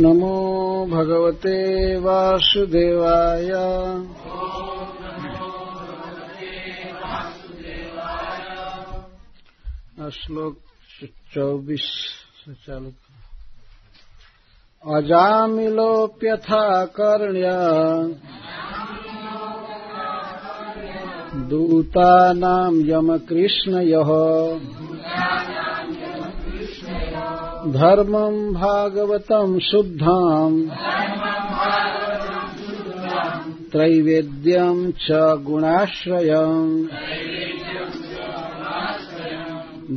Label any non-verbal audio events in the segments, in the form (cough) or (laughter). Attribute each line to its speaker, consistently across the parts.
Speaker 1: नमो भगवते वासुदेवाय। श्लोक चौबीस से चालू अजामिलोप्यथा कर्ण्य। दूतानां यमकृष्णयः धर्मम् भागवतम् शुद्धम्। त्रैवेद्यम् च गुणाश्रयम्।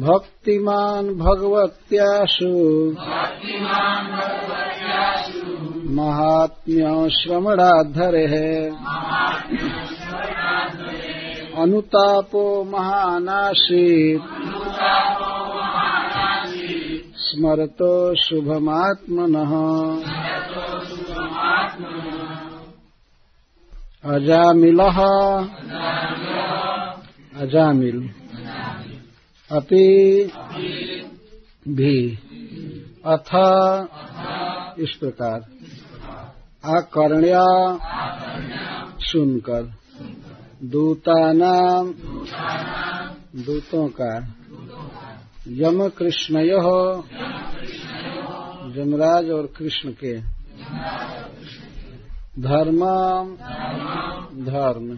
Speaker 1: भक्तिमान् भगवत्यासु। महात्म्यश्रमणाद्धरेः अनुतापो महानासीत् स्मरतो शुभमात्मनः। अजामिलः। अजामिल। अपि भी। अथ। इस प्रकार। आकर्ण्या। सुनकर। दूतानाम दूतों का। यम कृष्ण यमराज और कृष्ण के। धर्म। धर्म।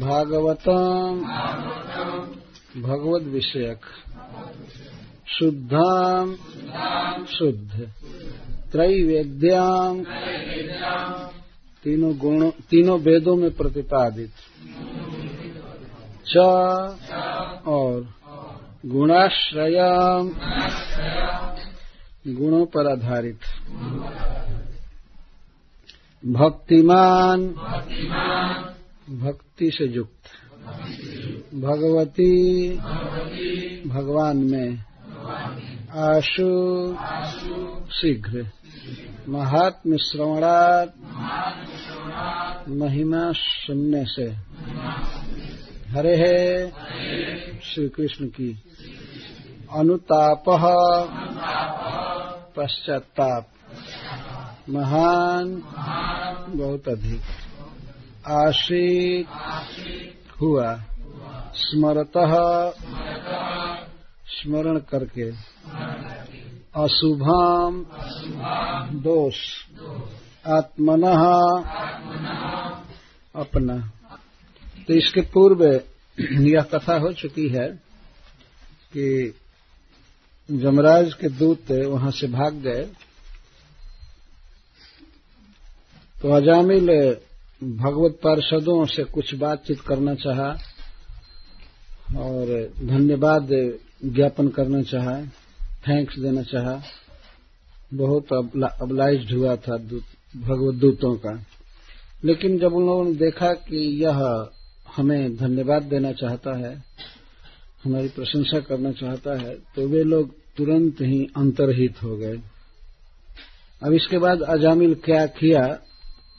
Speaker 1: भागवतम। भगवत विषयक। शुद्धम शुद्ध। त्रैवेद्याम तीनों तीनों वेदों में प्रतिपादित। च और गुणाश्रयम। गुणों पर आधारित भक्तिमान। भक्ति से युक्त भगवती। भगवान में। आशु। शीघ्र। महात्म श्रवणात् महिमा सुनने से। हरे श्री कृष्ण की। अनुताप। पश्चाताप महान। बहुत अधिक। आशीत हुआ। स्मरत। स्मरण करके। अशुभम। दोष। आत्मन। अपना। तो इसके पूर्व यह कथा हो चुकी है कि जमराज के दूत वहाँ से भाग गए। तो अजामिल भगवत पार्षदों से कुछ बातचीत करना चाहा और धन्यवाद ज्ञापन करना चाहा थैंक्स देना चाहा। बहुत अबलाइज हुआ था दूत, भगवत दूतों का। लेकिन जब उन लोगों ने देखा कि यह हमें धन्यवाद देना चाहता है, हमारी प्रशंसा करना चाहता है तो वे लोग तुरंत ही अंतर्हित हो गए। अब इसके बाद अजामिल क्या किया,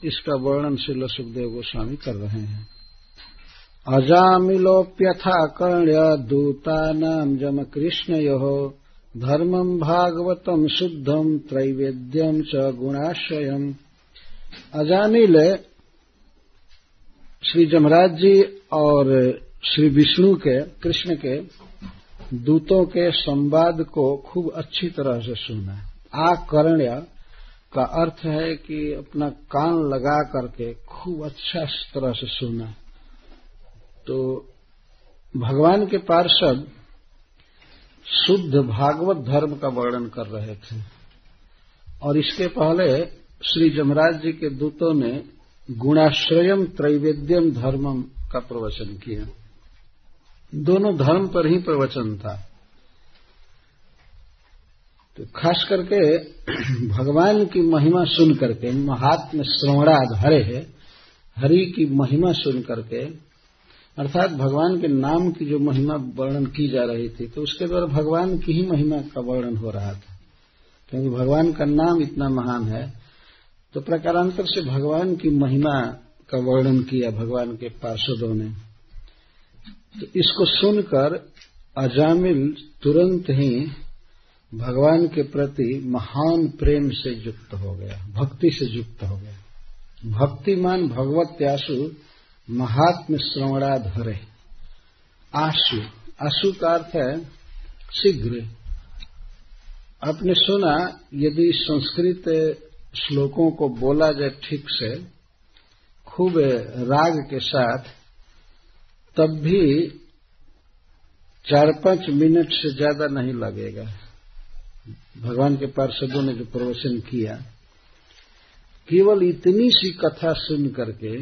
Speaker 1: इसका वर्णन श्रील सुखदेव गोस्वामी कर रहे हैं। अजामिलोप्यथा कर्ण्य दूता नाम जम कृष्ण यो धर्मम भागवतम शुद्धम त्रैवेद्यम च गुणाश्रयम। अजामिल श्री जमराज जी और श्री विष्णु के, कृष्ण के दूतों के संवाद को खूब अच्छी तरह से सुना आकर्ण्य का अर्थ है कि अपना कान लगा करके खूब अच्छा तरह से सुना तो भगवान के पार्षद शुद्ध भागवत धर्म का वर्णन कर रहे थे। और इसके पहले श्री जमराज जी के दूतों ने गुणाश्रयम, त्रैवेद्यम, धर्मम का प्रवचन किया। दोनों धर्म पर ही प्रवचन था। तो खास करके भगवान की महिमा सुन करके, महात्म श्रवणाद हरे है, हरि की महिमा सुन करके, अर्थात भगवान के नाम की जो महिमा वर्णन की जा रही थी तो उसके द्वारा भगवान की ही महिमा का वर्णन हो रहा था। क्योंकि भगवान का नाम इतना महान है तो प्रकारांतर से भगवान की महिमा का वर्णन किया भगवान के पार्षदों ने। तो इसको सुनकर अजामिल तुरंत ही भगवान के प्रति महान प्रेम से युक्त हो गया, भक्ति से युक्त हो गया। भक्तिमान भगवत आशु महात्म श्रवणाधरे। आशु आशु का अर्थ है शीघ्र। आपने सुना, यदि संस्कृत श्लोकों को बोला जाए ठीक से, खूब राग के साथ, तब भी चार पाँच मिनट से ज़्यादा नहीं लगेगा। भगवान के पार्षदों ने जो प्रवचन किया, केवल इतनी सी कथा सुन करके,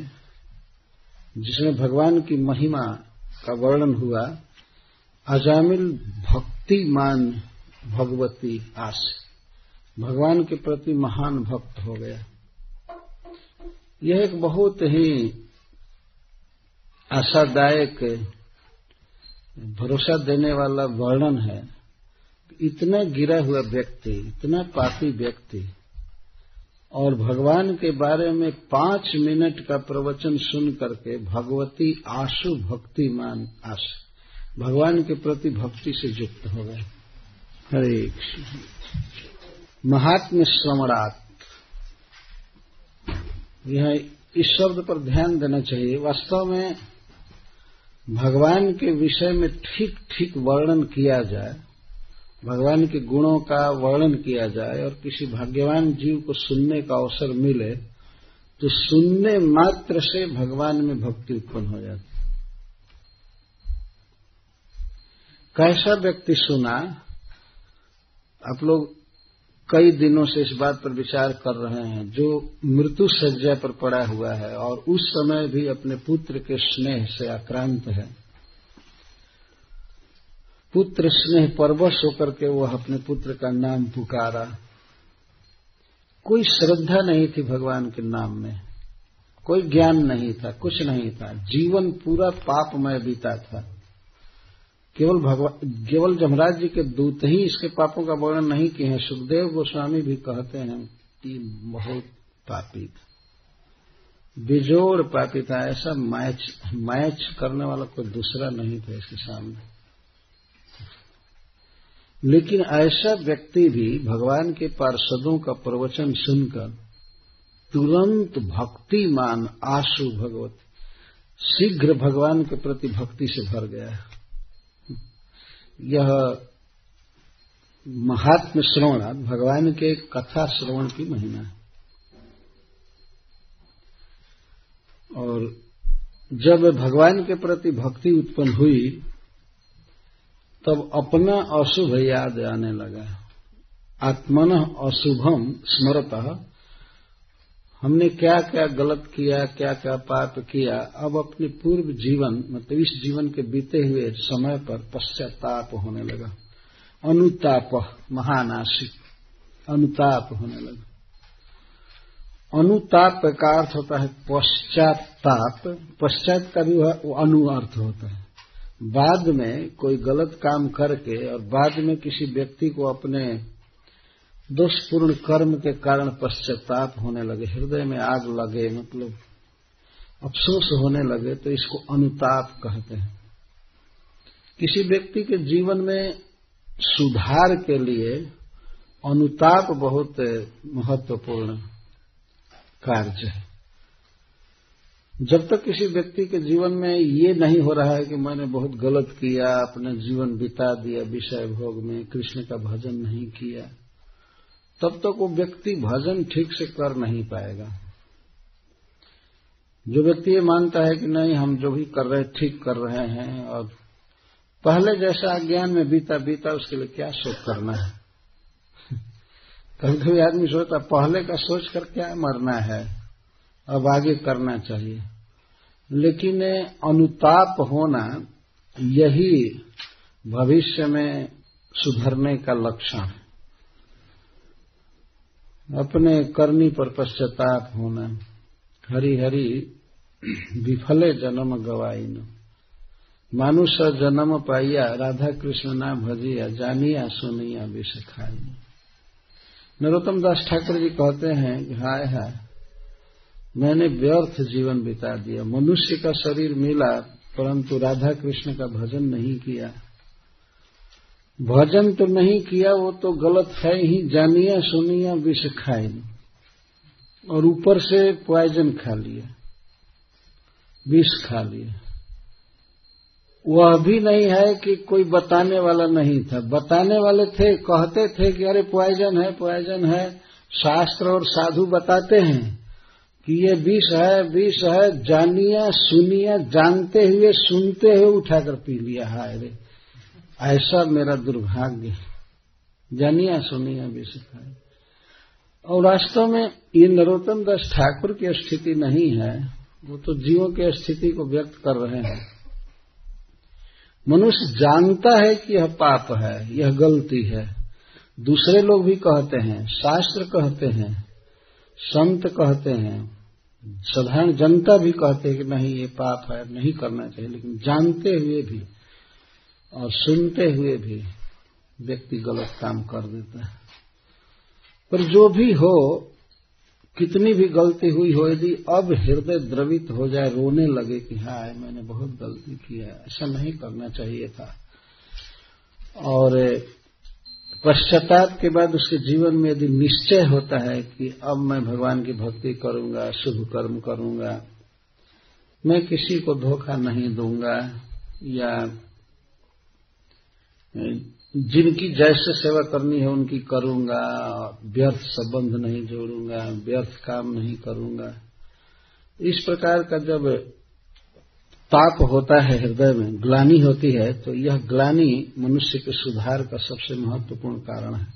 Speaker 1: जिसमें भगवान की महिमा का वर्णन हुआ, अजामिल भक्तिमान भगवती आस। भगवान के प्रति महान भक्त हो गया। यह एक बहुत ही आशादायक, भरोसा देने वाला वर्णन है। इतना गिरा हुआ व्यक्ति, इतना पापी व्यक्ति, और भगवान के बारे में पाँच मिनट का प्रवचन सुन करके भगवती आशु भक्तिमान आशु भगवान के प्रति भक्ति से युक्त हो गए। हरे महात्म्य श्रवणात् यह इस शब्द पर ध्यान देना चाहिए। वास्तव में भगवान के विषय में ठीक ठीक वर्णन किया जाए, भगवान के गुणों का वर्णन किया जाए और किसी भाग्यवान जीव को सुनने का अवसर मिले तो सुनने मात्र से भगवान में भक्ति उत्पन्न हो जाती। कैसा व्यक्ति सुना, आप लोग कई दिनों से इस बात पर विचार कर रहे हैं, जो मृत्यु सज्जा पर पड़ा हुआ है और उस समय भी अपने पुत्र के स्नेह से आक्रांत है। पुत्र स्नेह परवश होकर के वह अपने पुत्र का नाम पुकारा। कोई श्रद्धा नहीं थी भगवान के नाम में। कोई ज्ञान नहीं था, कुछ नहीं था। जीवन पूरा पापमय बीता था। केवल भगवान केवल जमराज जी के दूत ही इसके पापों का वर्णन नहीं किए हैं। सुखदेव गोस्वामी भी कहते हैं, कि बहुत पापी था बिजोड़ पापी था ऐसा मैच मैच करने वाला कोई दूसरा नहीं था इसके सामने। लेकिन ऐसा व्यक्ति भी भगवान के पार्षदों का प्रवचन सुनकर तुरंत भक्तिमान आशु भगवत, शीघ्र भगवान के प्रति भक्ति से भर गया यह महात्म श्रवण, भगवान के कथा श्रवण की महिमा है। और जब भगवान के प्रति भक्ति उत्पन्न हुई, तब अपना अशुभ याद आने लगा। आत्मन अशुभम स्मरत हमने क्या क्या गलत किया, क्या क्या पाप किया, अब अपने पूर्व जीवन मतलब इस जीवन के बीते हुए समय पर पश्चाताप होने लगा। अनुताप महानाशिक अनुताप होने लगा। अनुताप का अर्थ होता है पश्चाताप। पश्चात का भी अनु अर्थ होता है। बाद में कोई गलत काम करके और बाद में किसी व्यक्ति को अपने दोषपूर्ण कर्म के कारण पश्चाताप होने लगे, हृदय में आग लगे मतलब अफसोस होने लगे तो इसको अनुताप कहते हैं। किसी व्यक्ति के जीवन में सुधार के लिए अनुताप बहुत महत्वपूर्ण कार्य है। जब तक किसी व्यक्ति के जीवन में ये नहीं हो रहा है कि मैंने बहुत गलत किया, अपने जीवन बिता दिया, विषय भोग में, कृष्ण का भजन नहीं किया तब तक वो व्यक्ति भजन ठीक से कर नहीं पाएगा। जो व्यक्ति ये मानता है कि नहीं, हम जो भी कर रहे ठीक कर रहे हैं, और पहले जैसा अज्ञान में बीता बीता, उसके लिए क्या शोक करना है? (laughs) कभी कभी आदमी सोचता पहले का सोच कर क्या मरना है? अब आगे करना चाहिए। लेकिन अनुताप होना, यही भविष्य में सुधरने का लक्षण है। अपने करनी पर पश्चाताप होना हरि हरि विफले जन्म गवाइन मानुष जन्म पाइया राधा कृष्ण ना भजिया जानिया, सुनिया विष खाई नरोत्तम दास ठाकुर जी कहते हैं, हाय हाय, मैंने व्यर्थ जीवन बिता दिया। मनुष्य का शरीर मिला, परंतु राधा कृष्ण का भजन नहीं किया। भजन तो नहीं किया, वो तो गलत है ही, जानिया सुनिया विष खाए। और ऊपर से पॉइजन खा लिया, विष खा लिया। वह भी नहीं है कि कोई बताने वाला नहीं था। बताने वाले थे, कहते थे कि अरे पॉइजन है पॉइजन है। शास्त्र और साधु बताते हैं कि ये विष है विष है, जानिया सुनिया, जानते हुए, सुनते हुए उठाकर पी लिया, हाय रे। ऐसा मेरा दुर्भाग्य जानिया सुनिया विष खाए और वास्तव में ये नरोत्तम दास ठाकुर की स्थिति नहीं है, वो तो जीवों की स्थिति को व्यक्त कर रहे हैं। मनुष्य जानता है कि यह पाप है, यह गलती है। दूसरे लोग भी कहते हैं, शास्त्र कहते हैं, संत कहते हैं, साधारण जनता भी कहते हैं कि नहीं, ये पाप है, नहीं करना चाहिए, लेकिन जानते हुए भी। और सुनते हुए भी व्यक्ति गलत काम कर देता है। पर जो भी हो, कितनी भी गलती हुई हो, यदि अब हृदय द्रवित हो जाए, रोने लगे कि हाय, मैंने बहुत गलती की है, ऐसा नहीं करना चाहिए था। और पश्चाताप के बाद उसके जीवन में यदि निश्चय होता है कि अब मैं भगवान की भक्ति करूँगा, शुभ कर्म करूँगा, मैं किसी को धोखा नहीं दूँगा, या जिनकी जैसे सेवा करनी है उनकी करूँगा, व्यर्थ संबंध नहीं जोड़ूँगा, व्यर्थ काम नहीं करूँगा। इस प्रकार का जब ताप होता है हृदय में, ग्लानी होती है तो यह ग्लानी मनुष्य के सुधार का सबसे महत्वपूर्ण कारण है।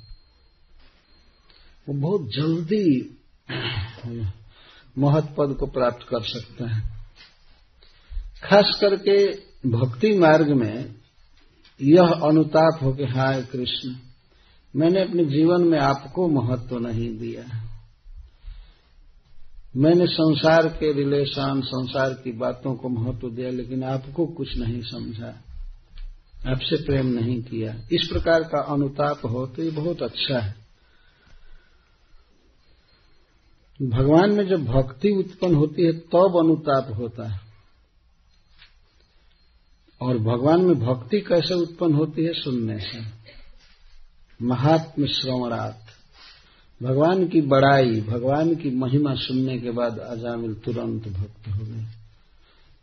Speaker 1: वो बहुत जल्दी महत्व पद को प्राप्त कर सकते हैं। खास करके भक्ति मार्ग में यह अनुताप हो कि हाय कृष्ण, मैंने अपने जीवन में आपको महत्व नहीं दिया मैंने संसार के रिलेशन, संसार की बातों को महत्व दिया, लेकिन आपको कुछ नहीं समझा, आपसे प्रेम नहीं किया। इस प्रकार का अनुताप हो तो ये बहुत अच्छा है। भगवान में जब भक्ति उत्पन्न होती है, तब तो अनुताप होता है। और भगवान में भक्ति कैसे उत्पन्न होती है सुनने से? महात्म श्रवणार्थ भगवान की बड़ाई, भगवान की महिमा सुनने के बाद अजामिल तुरंत भक्त हो गए।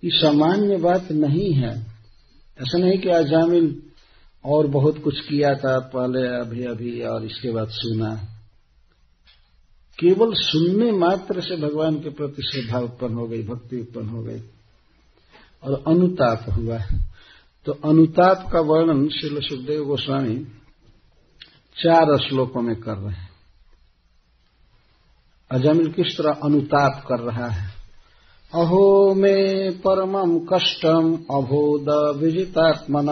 Speaker 1: ये सामान्य बात नहीं है। ऐसा नहीं कि अजामिल और बहुत कुछ किया था, पहले, अभी अभी, और इसके बाद सुना। केवल सुनने मात्र से भगवान के प्रति श्रद्धा उत्पन्न हो गई, भक्ति उत्पन्न हो गई। और अनुताप हुआ है। तो अनुताप का वर्णन श्री सुखदेव गोस्वामी चार श्लोकों में कर रहे हैं। अजमिल किस तरह अनुताप कर रहा है? अहो मे परमं कष्टम अभोद विजितात्मन,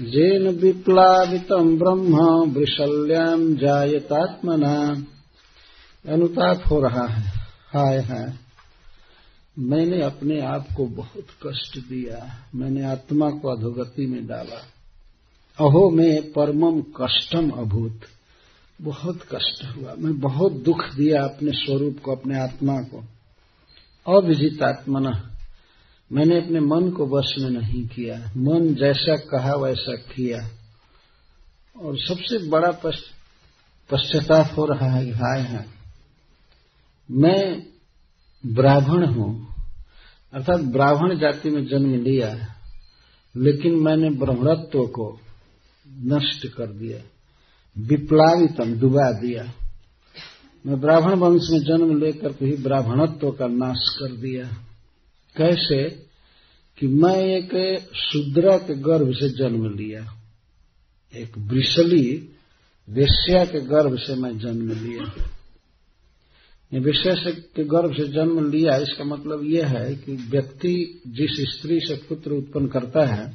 Speaker 1: जेन विप्लावितम ब्रह्म वृषल्याम जायतात्मना। अनुताप हो रहा है। हाय हाय। मैंने अपने आप को बहुत कष्ट दिया। मैंने आत्मा को अधोगति में डाला। अहो, में परमम कष्टम अभूत। बहुत कष्ट हुआ। मैं बहुत दुख दिया अपने स्वरूप को, अपने आत्मा को। अविजित आत्मन, मैंने अपने मन को वश में नहीं किया। मन जैसा कहा, वैसा किया। और सबसे बड़ा पश्चाताप हो रहा है हाय है मैं ब्राह्मण हूँ। अर्थात ब्राह्मण जाति में जन्म लिया लेकिन मैंने ब्रह्मत्व को नष्ट कर दिया, विप्लावितम, डुबा दिया। मैं ब्राह्मण वंश में जन्म लेकर के ही ब्राह्मणत्व का नाश कर दिया। कैसे? कि मैं एक शूद्रा के गर्भ से जन्म लिया, एक ब्रिसली वेश्या के गर्भ से मैं जन्म लिया। विशेष के गर्भ से जन्म लिया, इसका मतलब यह है कि व्यक्ति जिस स्त्री से पुत्र उत्पन्न करता है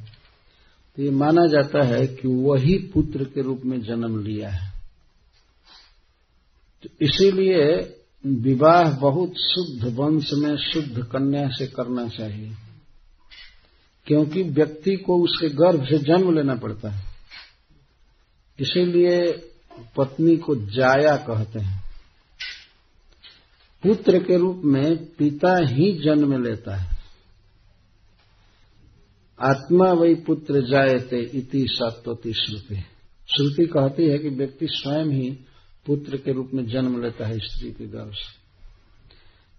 Speaker 1: तो ये माना जाता है कि वही पुत्र के रूप में जन्म लिया है। तो इसीलिए विवाह बहुत शुद्ध वंश में शुद्ध कन्या से करना चाहिए, क्योंकि व्यक्ति को उसके गर्भ से जन्म लेना पड़ता है। इसीलिए पत्नी को जाया कहते हैं। पुत्र के रूप में पिता ही जन्म लेता है। आत्मा वही पुत्र जायते इति सत्वती श्रुति। श्रुति कहती है कि व्यक्ति स्वयं ही पुत्र के रूप में जन्म लेता है स्त्री के गर्भ से।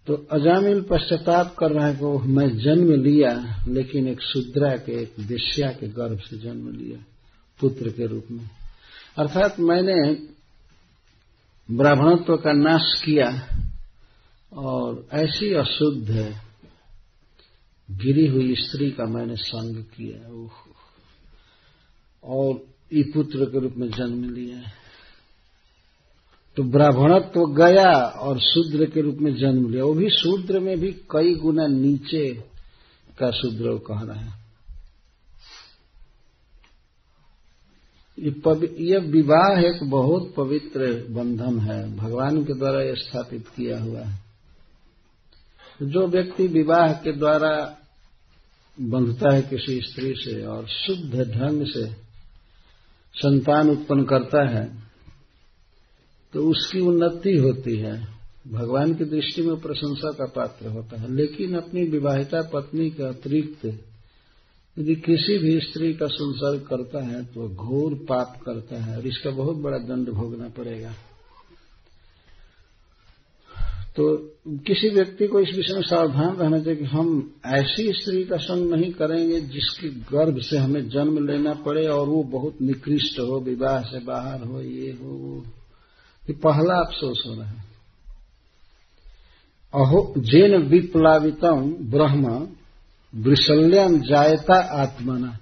Speaker 1: तो अजामिल पश्चाताप कर रहा है कि मैं जन्म लिया, लेकिन एक शुद्रा के, एक वेश्या के गर्भ से जन्म लिया पुत्र के रूप में। अर्थात मैंने ब्राह्मणत्व का नाश किया और ऐसी अशुद्ध है गिरी हुई स्त्री का मैंने संग किया और ई पुत्र के रूप में जन्म लिया तो ब्राह्मणत्व तो गया और शूद्र के रूप में जन्म लिया। वो भी शूद्र में भी कई गुना नीचे का शूद्र कह रहा है। ये विवाह एक बहुत पवित्र बंधन है। भगवान के द्वारा यह स्थापित किया हुआ है। जो व्यक्ति विवाह के द्वारा बंधता है किसी स्त्री से और शुद्ध ढंग से संतान उत्पन्न करता है तो उसकी उन्नति होती है। भगवान की दृष्टि में प्रशंसा का पात्र होता है। लेकिन अपनी विवाहिता पत्नी के अतिरिक्त यदि किसी भी स्त्री का संसर्ग करता है तो घोर पाप करता है और इसका बहुत बड़ा दंड भोगना पड़ेगा। तो किसी व्यक्ति को इस विषय में सावधान रहना चाहिए कि हम ऐसी स्त्री का संग नहीं करेंगे जिसके गर्भ से हमें जन्म लेना पड़े और वो बहुत निकृष्ट हो, विवाह से बाहर हो, ये हो, वो ये पहला अफसोस हो रहा है। अहो, जेन विप्लावितम ब्रह्म वृषल्याम जायता आत्मना।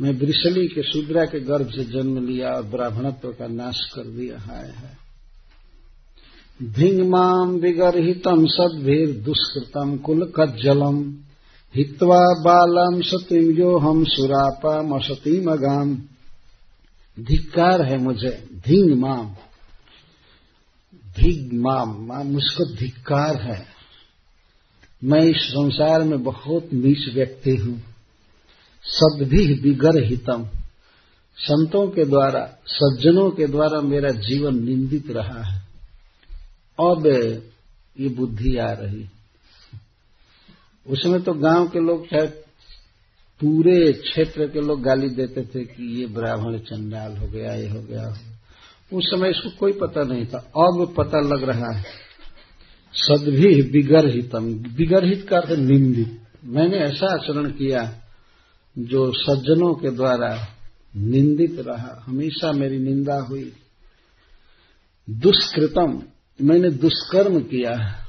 Speaker 1: मैं वृषली के शूद्रा के गर्भ से जन्म लिया और ब्राह्मणत्व का नाश कर दिया, हाय है धिङ्माम् विगर्हितम् सद्भिर्दुष्कृतम् कुलकज्जलम्। हित्वा बालम सतीम यो हम सुरापाम असतीम अगाम धिक्कार है मुझे धिंग माम धिग माम माम मुझको धिक्कार है। मैं इस संसार में बहुत नीच व्यक्ति हूँ। सदभि बिगर हितम संतों के द्वारा, सज्जनों के द्वारा मेरा जीवन निंदित रहा है। अब ये बुद्धि आ रही उसमें तो गाँव के लोग चाहे पूरे क्षेत्र के लोग गाली देते थे कि ये ब्राह्मण चंडाल हो गया, ये हो गया। उस समय इसको कोई पता नहीं था। अब पता लग रहा है। सदभी विगरहितम। विगरहित का अर्थ निंदित। मैंने ऐसा आचरण किया जो सज्जनों के द्वारा निंदित रहा। हमेशा मेरी निंदा हुई। दुष्कृतम। मैंने दुष्कर्म किया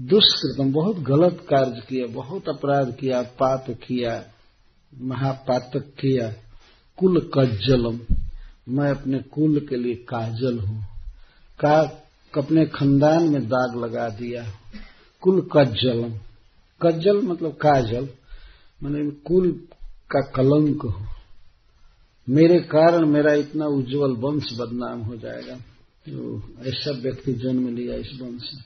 Speaker 1: दुष्कृतम बहुत गलत कार्य किया, बहुत अपराध किया, पाप किया, महापातक किया। कुल कज्जलम मैं अपने कुल के लिए काजल हूँ। का अपने खानदान में दाग लगा दिया। कुल कज्जलम कज्जल मतलब काजल, मैंने कुल का कलंक हो। मेरे कारण मेरा इतना उज्जवल वंश बदनाम हो जाएगा। तो ऐसा व्यक्ति जन्म लिया इस वंश में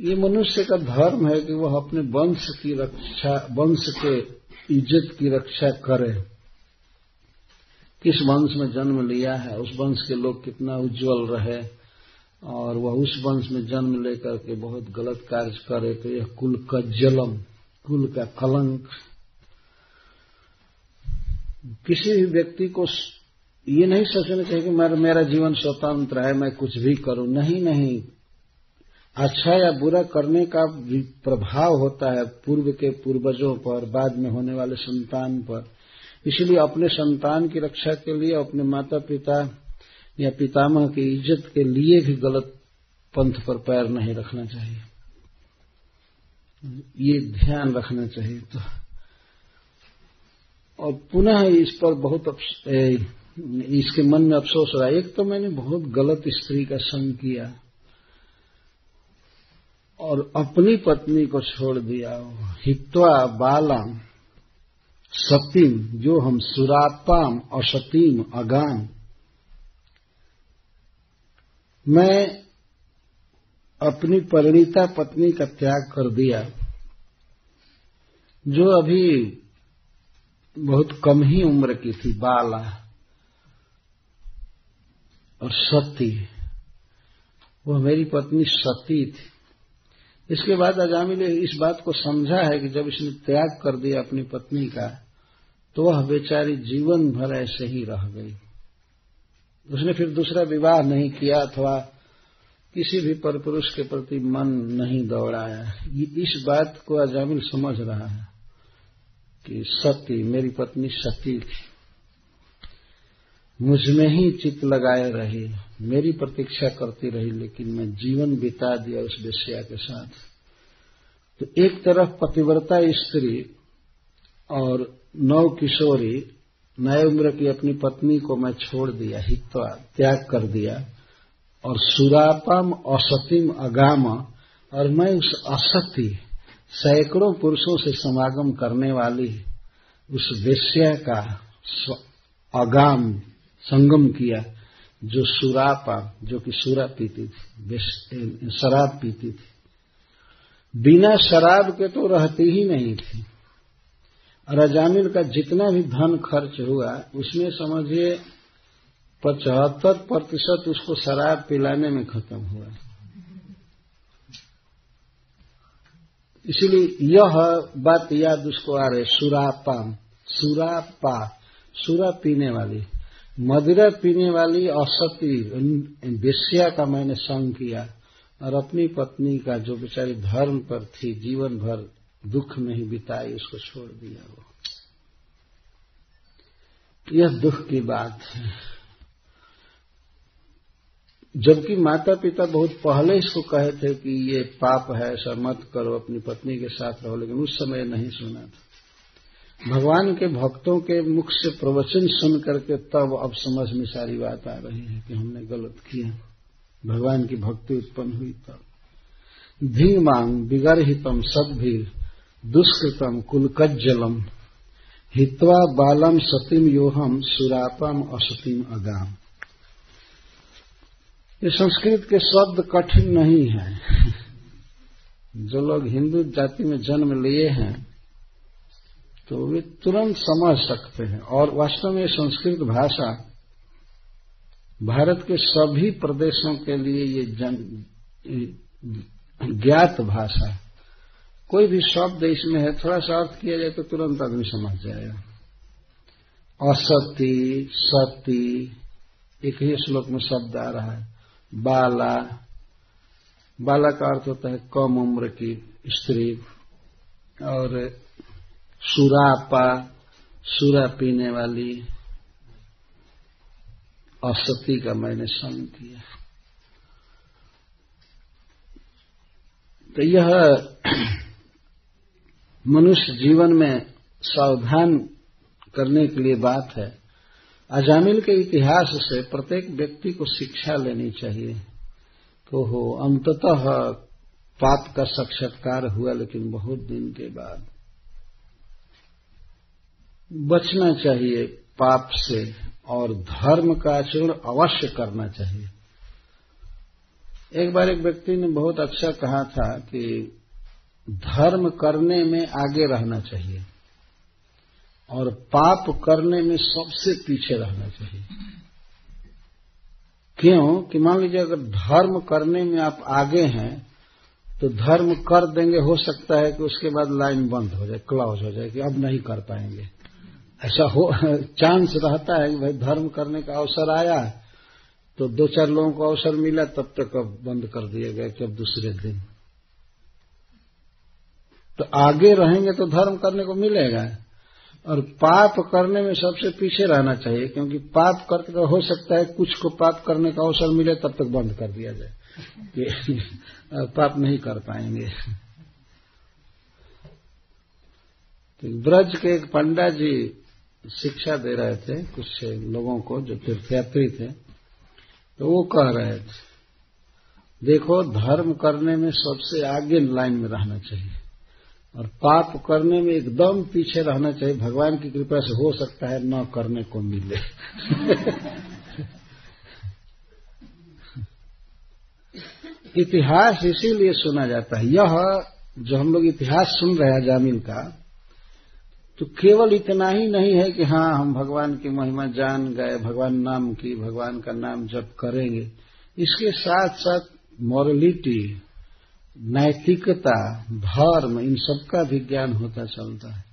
Speaker 1: ये मनुष्य का धर्म है कि वह अपने वंश की रक्षा, वंश के इज़्ज़त की रक्षा करे। किस वंश में जन्म लिया है, उस वंश के लोग कितना उज्जवल रहे, और वह उस वंश में जन्म लेकर के बहुत गलत कार्य करे तो यह कुल का जलम, कुल का कलंक। किसी भी व्यक्ति को ये नहीं सोचना चाहिए कि मेरा मेरा जीवन स्वतंत्र है, मैं कुछ भी करूँ। नहीं नहीं। अच्छा या बुरा करने का प्रभाव होता है पूर्व के पूर्वजों पर, बाद में होने वाले संतान पर। इसलिए अपने संतान की रक्षा के लिए, अपने माता पिता या पितामह की इज़्ज़त के लिए भी गलत पंथ पर पैर नहीं रखना चाहिए। ये ध्यान रखना चाहिए तो। और पुनः इस पर बहुत इसके मन में अफसोस रहा। एक तो मैंने बहुत गलत स्त्री का संग किया और अपनी पत्नी को छोड़ दिया। हित्वा बालाम सतीम जो हम सुरापाम असतीम अगाम मैं अपनी परिणीता पत्नी का त्याग कर दिया, जो अभी बहुत कम ही उम्र की थी, बाला। और सती। वह मेरी पत्नी सती थी। इसके बाद अजामिल ने इस बात को समझा है कि जब इसने त्याग कर दिया अपनी पत्नी का तो वह बेचारी जीवन भर ऐसे ही रह गई। उसने फिर दूसरा विवाह नहीं किया अथवा किसी भी परपुरुष के प्रति मन नहीं दौड़ाया। इस बात को अजामिल समझ रहा है कि सती, मेरी पत्नी सती थी। मुझमें ही चित लगाए रही, मेरी प्रतीक्षा करती रही, लेकिन मैं जीवन बिता दिया उस वेश्या के साथ। तो एक तरफ़ पतिव्रता स्त्री और नव किशोरी नए उम्र की अपनी पत्नी को मैं छोड़ दिया, हित्वा, त्याग कर दिया, और सुरापम असतिम अगाम, और मैं उस असती, सैकड़ों पुरुषों से समागम करने वाली उस वेश्या का अगाम संगम किया, जो सुरापा, जो कि सुरा पीती थी शराब पीती थी। बिना शराब के तो रहती ही नहीं थी। और अजामिल का जितना भी धन खर्च हुआ, उसमें समझिए, पचहत्तर प्रतिशत उसको शराब पिलाने में खत्म हुआ। इसीलिए यह बात याद उसको आ रही, सुरापा सुरापा, सुरा पीने वाली। मदिरा पीने वाली असती बेस्या का मैंने संग किया और अपनी पत्नी का जो बेचारी धर्म पर थी, जीवन भर दुख में ही बिताई, उसको छोड़ दिया वो। यह दुख की बात है। जबकि माता पिता बहुत पहले इसको कहे थे कि ये पाप है, ऐसा मत करो, अपनी पत्नी के साथ रहो, लेकिन उस समय नहीं सुना था। भगवान के भक्तों के मुख से प्रवचन सुन करके तब अब समझ में सारी बात आ रही है कि हमने गलत किया। भगवान की भक्ति उत्पन्न हुई तब। धीमांग बिगरहितम सदभीर दुष्कृतम कुलकज्जलम, हित्वा बालम सतीम योहम, सुरापम असतीम अगाम। ये संस्कृत के शब्द कठिन नहीं है। जो लोग हिंदू जाति में जन्म लिए हैं तो वे तुरंत समझ सकते हैं। और वास्तव में संस्कृत भाषा भारत के सभी प्रदेशों के लिए ये जन ज्ञात भाषा है। कोई भी शब्द इसमें है, थोड़ा सा अर्थ किया जाए तो तुरंत आदमी समझ जाएगा। असती, सती, एक ही श्लोक में शब्द आ रहा है। बाला बाला का अर्थ होता है कम उम्र की स्त्री। और सुरापा, सुरा पीने वाली असती का मैंने संग किया। तो यह मनुष्य जीवन में सावधान करने के लिए बात है। अजामिल के इतिहास से प्रत्येक व्यक्ति को शिक्षा लेनी चाहिए। तो हो, अंततः पाप का साक्षात्कार हुआ लेकिन बहुत दिन के बाद। बचना चाहिए पाप से और धर्म का आचरण अवश्य करना चाहिए। एक बार एक व्यक्ति ने बहुत अच्छा कहा था कि धर्म करने में आगे रहना चाहिए और पाप करने में सबसे पीछे रहना चाहिए। क्यों? कि मान लीजिए अगर धर्म करने में आप आगे हैं तो धर्म कर देंगे, हो सकता है कि उसके बाद लाइन बंद हो जाए क्लॉज हो जाए कि अब नहीं कर पाएँगे। ऐसा हो, चांस रहता है कि भाई धर्म करने का अवसर आया तो दो चार लोगों को अवसर मिला, तब तक अब बंद कर दिया गया कि अब दूसरे दिन। तो आगे रहेंगे तो धर्म करने को मिलेगा। और पाप करने में सबसे पीछे रहना चाहिए, क्योंकि पाप करके तो हो सकता है कुछ को पाप करने का अवसर मिले, तब तक बंद कर दिया जाए कि (laughs) पाप नहीं कर पाएँगे। तो ब्रज के एक पंडा जी शिक्षा दे रहे थे कुछ लोगों को जो तीर्थयात्री थे तो वो कह रहे थे, देखो, धर्म करने में सबसे आगे लाइन में रहना चाहिए और पाप करने में एकदम पीछे रहना चाहिए। भगवान की कृपा से हो सकता है न करने को मिले। (laughs) इतिहास इसीलिए सुना जाता है। यह जो हम लोग इतिहास सुन रहे हैं जामिल का तो केवल इतना ही नहीं है कि हाँ हम भगवान की महिमा जान गए भगवान नाम की भगवान का नाम जप करेंगे। इसके साथ साथ मॉरलिटी नैतिकता धर्म इन सबका भी ज्ञान होता चलता है।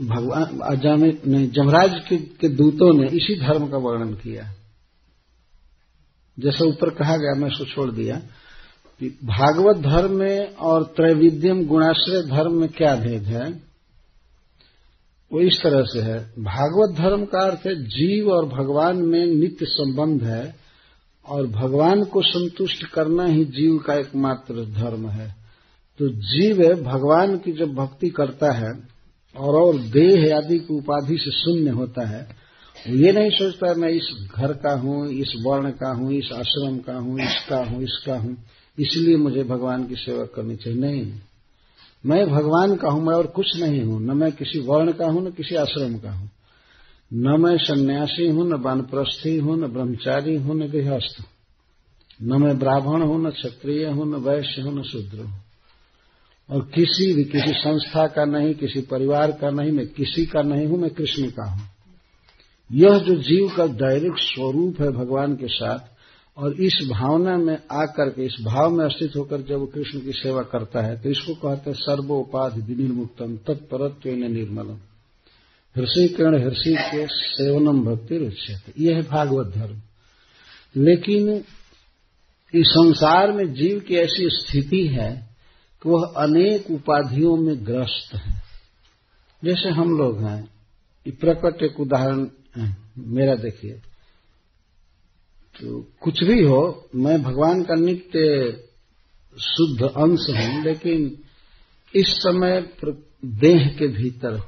Speaker 1: भगवान अजाम जमराज के, के दूतों ने इसी धर्म का वर्णन किया। जैसे ऊपर कहा गया मैं उसको छोड़ दिया भागवत धर्म में और त्रैविध्यम गुणाश्रय धर्म में क्या भेद है? वो इस तरह से है। भागवत धर्म का अर्थ है, जीव और भगवान में नित्य संबंध है और भगवान को संतुष्ट करना ही जीव का एकमात्र धर्म है। तो जीव भगवान की जब भक्ति करता है और और देह आदि की उपाधि से शून्य होता है ये नहीं सोचता, मैं इस घर का हूँ, इस वर्ण का हूँ, इस आश्रम का हूँ, इसका हूँ इसका हूँ। इसलिए मुझे भगवान की सेवा करनी चाहिए। नहीं मैं भगवान का हूँ, मैं और कुछ नहीं हूँ। न मैं किसी वर्ण का हूँ, न किसी आश्रम का हूँ। न मैं सन्यासी हूँ, न वानप्रस्थी हूँ, न ब्रह्मचारी हूँ, न गृहस्थ न मैं ब्राह्मण हूँ, न क्षत्रिय हूँ, न वैश्य हूँ, न शूद्र हूँ। और किसी भी, किसी संस्था का नहीं, किसी परिवार का नहीं, मैं किसी का नहीं हूँ, मैं कृष्ण का हूँ। यह जो जीव का डायरेक्ट स्वरूप है भगवान के साथ और इस भावना में आकर के, इस भाव में स्थित होकर जब वो कृष्ण की सेवा करता है तो इसको कहते हैं सर्वोपाधि विनिर्मुक्तम तत्परत्व निर्मलम। हृषि किरण हृषि के सेवनम भक्ति रुचित यह है भागवत धर्म। लेकिन इस संसार में जीव की ऐसी स्थिति है कि वह अनेक उपाधियों में ग्रस्त है। जैसे हम लोग हैं प्रकट एक उदाहरण मेरा देखिए। तो कुछ भी हो, मैं भगवान का नित्य शुद्ध अंश हूँ, लेकिन इस समय देह के भीतर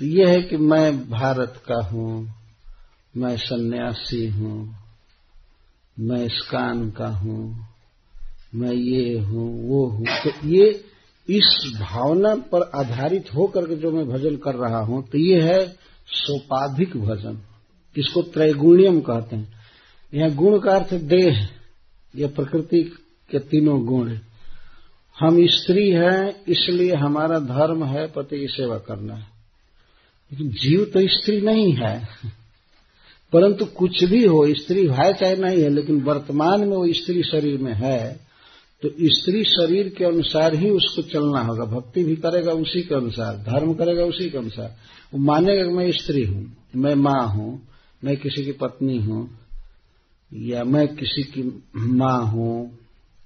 Speaker 1: तो यह है कि मैं भारत का हूँ, मैं सन्यासी हूँ, मैं स्कान का हूँ, मैं ये हूँ, वो हूँ। तो ये इस भावना पर आधारित होकर के जो मैं भजन कर रहा हूँ तो ये है सोपाधिक भजन। इसको त्रैगुण्यम कहते हैं? यह गुण का अर्थ देह यह प्रकृति के तीनों गुण हम स्त्री हैं, इसलिए हमारा धर्म है, पति की सेवा करना है। लेकिन जीव तो स्त्री नहीं है। परंतु कुछ भी हो, स्त्री है चाहे नहीं है, लेकिन वर्तमान में वो स्त्री शरीर में है तो स्त्री शरीर के अनुसार ही उसको चलना होगा। भक्ति भी करेगा उसी के अनुसार, धर्म करेगा उसी के अनुसार। वो मानेगा कि मैं स्त्री हूँ, मैं माँ हूँ मैं किसी की पत्नी हूँ, या मैं किसी की माँ हूँ,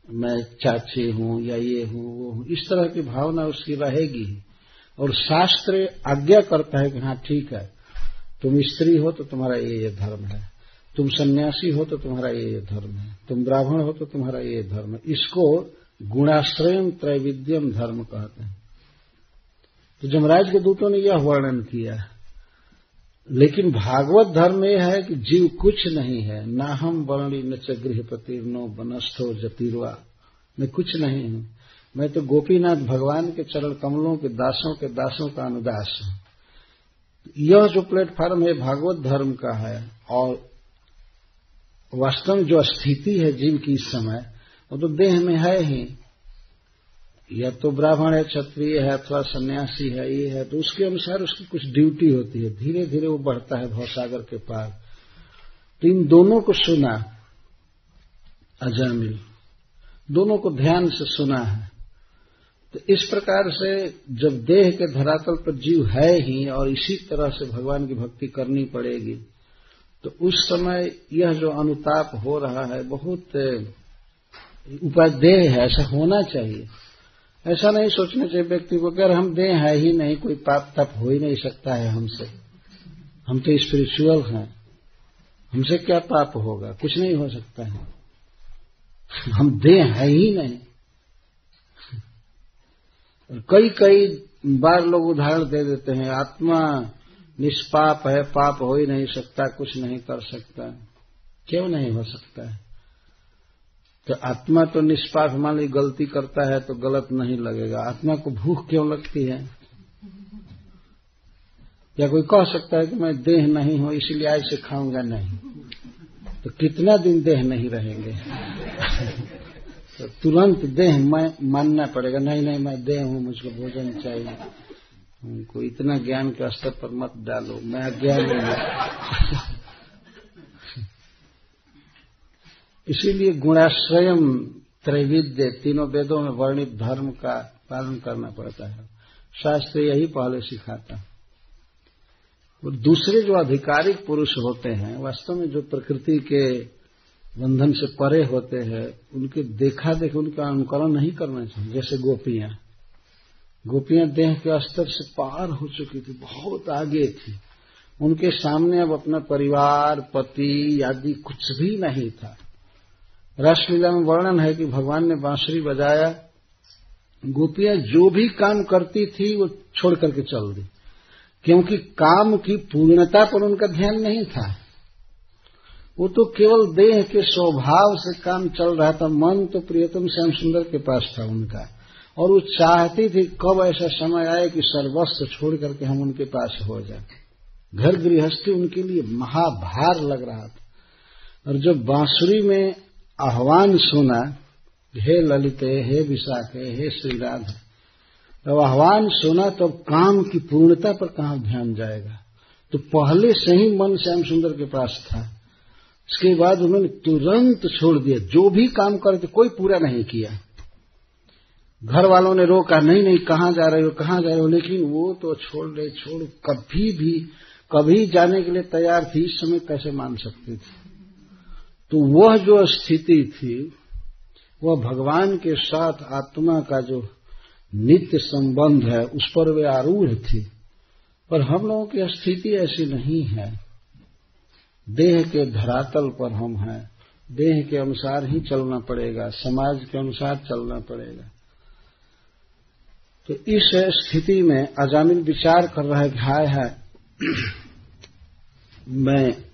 Speaker 1: मैं चाची हूँ, या ये हूँ, वो हूँ, इस तरह की भावना उसकी रहेगी और शास्त्र आज्ञा करता है कि हाँ ठीक है, तुम स्त्री हो तो तुम्हारा ये ये धर्म है, तुम सन्यासी हो तो तुम्हारा ये ये धर्म है, तुम ब्राह्मण हो तो तुम्हारा ये धर्म है। इसको गुणाश्रयम त्रैविद्यम धर्म कहते हैं। तो जमराज के दूतों ने यह वर्णन किया लेकिन भागवत धर्म यह है कि जीव कुछ नहीं है। ना हम वर्णी, न च गृहपति, नो बनस्थो जतिरवा। मैं कुछ नहीं हूँ। मैं तो गोपीनाथ भगवान के चरण कमलों के दासों के दासों का अनुदास हूँ। यह जो प्लेटफॉर्म है भागवत धर्म का है और वास्तव जो स्थिति है जीव की इस समय, वो तो देह में है ही। या तो ब्राह्मण है, क्षत्रिय है, अथवा सन्यासी है, ये है तो उसके अनुसार उसकी कुछ ड्यूटी होती है। धीरे धीरे वो बढ़ता है भवसागर के पार। तो इन दोनों को सुना, अजामिल। दोनों को ध्यान से सुना है। तो इस प्रकार से जब देह के धरातल पर जीव है ही, और इसी तरह से भगवान की भक्ति करनी पड़ेगी तो उस समय यह जो अनुताप हो रहा है, बहुत उपादेय है, ऐसा होना चाहिए। ऐसा नहीं सोचना चाहिए व्यक्ति को, अगर हम देह है ही नहीं, कोई पाप तप हो ही नहीं सकता है हमसे। हम तो स्पिरिचुअल हैं। हमसे क्या पाप होगा? कुछ नहीं हो सकता है। हम देह है ही नहीं। कई कई बार लोग उदाहरण दे देते हैं, आत्मा निष्पाप है, पाप हो ही नहीं सकता, कुछ नहीं कर सकता। क्यों नहीं हो सकता है? तो आत्मा तो निष्पाप मान ली, गलती करता है तो गलत नहीं लगेगा। आत्मा को भूख क्यों लगती है? या कोई कह सकता है कि मैं देह नहीं हूँ, इसलिए आज से खाऊँगा नहीं। तो कितना दिन देह नहीं रहेंगे? तो तुरंत देह मैं मानना पड़ेगा, नहीं नहीं, मैं देह हूँ, मुझको भोजन चाहिए। उनको इतना ज्ञान के स्तर पर मत डालो, मैं अज्ञानी हूँ। इसीलिए गुणाश्रयम त्रैविद्य तीनों वेदों में वर्णित धर्म का पालन करना पड़ता है। शास्त्र यही पहले सिखाता और दूसरे जो आधिकारिक पुरुष होते हैं, वास्तव में जो प्रकृति के बंधन से परे होते हैं, उनके देखा देख उनका अनुकरण नहीं करना चाहिए। जैसे गोपियाँ। गोपियाँ देह के स्तर से पार हो चुकी थी, बहुत आगे थी। उनके सामने अब अपना परिवार, पति, आदि कुछ भी नहीं था। रासलीला में वर्णन है कि भगवान ने बांसुरी बजाया। गोपियाँ जो भी काम करती थी, वो छोड़ करके चल दी। क्योंकि काम की पूर्णता पर उनका ध्यान नहीं था। वो तो केवल देह के स्वभाव से काम चल रहा था। मन तो प्रियतम श्याम सुंदर के पास था उनका। और वो चाहती थी, कब ऐसा समय आए कि सर्वस्व छोड़ करके हम उनके पास हो जाए। घर गृहस्थी उनके लिए महाभार लग रहा था। और जब बांसुरी में आह्वान सुना, हे ललिते, हे विशाखे, हे श्रीराध। जब आह्वान सुना तो काम की पूर्णता पर कहा ध्यान जाएगा? तो पहले से ही मन श्याम सुंदर के पास था। इसके बाद उन्होंने तुरंत छोड़ दिया। जो भी काम करे थे, कोई पूरा नहीं किया। घर वालों ने रोका, नहीं नहीं, कहाँ जा रहे हो, कहाँ जा रहे हो? लेकिन वो तो छोड़ रहे छोड़, कभी भी, कभी जाने के लिए तैयार थी। इस समय कैसे मान सकती थी? तो वह जो स्थिति थी, वह भगवान के साथ आत्मा का जो नित्य संबंध है, उस पर वे आरूढ़ थी। पर हम लोगों की स्थिति ऐसी नहीं है। देह के धरातल पर हम हैं। देह के अनुसार ही चलना पड़ेगा। समाज के अनुसार चलना पड़ेगा। तो इस स्थिति में अजामिल विचार कर रहा है हाय है (clears throat) मैं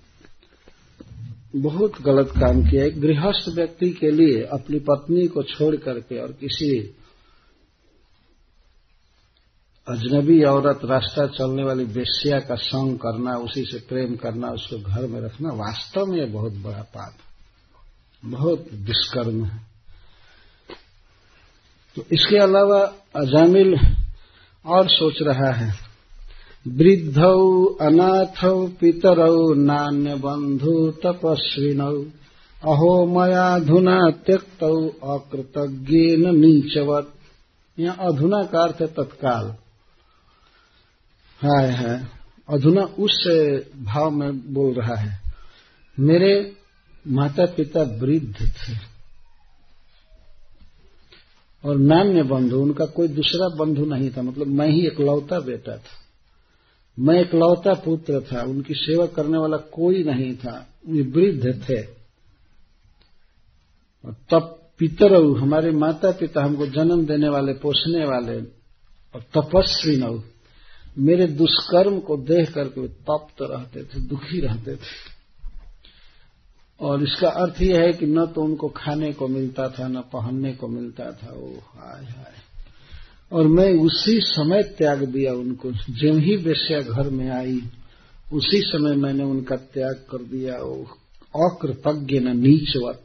Speaker 1: बहुत गलत काम किया एक गृहस्थ व्यक्ति के लिए अपनी पत्नी को छोड़ करके और किसी अजनबी औरत रास्ता चलने वाली बेस्या का संग करना, उसी से प्रेम करना, उसको घर में रखना, वास्तव में बहुत बड़ा पाप बहुत दुष्कर्म है। तो इसके अलावा अजामिल और सोच रहा है। वृद्धौ, अनाथौ, पितरौ नान्य बंधु तपस्विनौ। अहो मयाधुना त्यक्त अकृतज्ञ नीचवत। यहाँ अधुना का अर्थ है तत्काल। हाय है अधुना उस भाव में बोल रहा है, मेरे माता पिता वृद्ध थे। और नान्य बंधु उनका कोई दूसरा बंधु नहीं था मतलब मैं ही इकलौता बेटा था। मैं इकलौता पुत्र था, उनकी सेवा करने वाला कोई नहीं था वे वृद्ध थे। और तब पितर, हमारे माता पिता हमको जन्म देने वाले पोषने वाले, और तपस्वी नव मेरे दुष्कर्म को देख करके वे तप्त रहते थे, दुखी रहते थे। और इसका अर्थ यह है कि न तो उनको खाने को मिलता था, न पहनने को मिलता था। ओ हाय हाय। और मैं उसी समय त्याग दिया उनको। जब ही वेश्या घर में आई, उसी समय मैंने उनका त्याग कर दिया। अकृतज्ञ न नीचवत।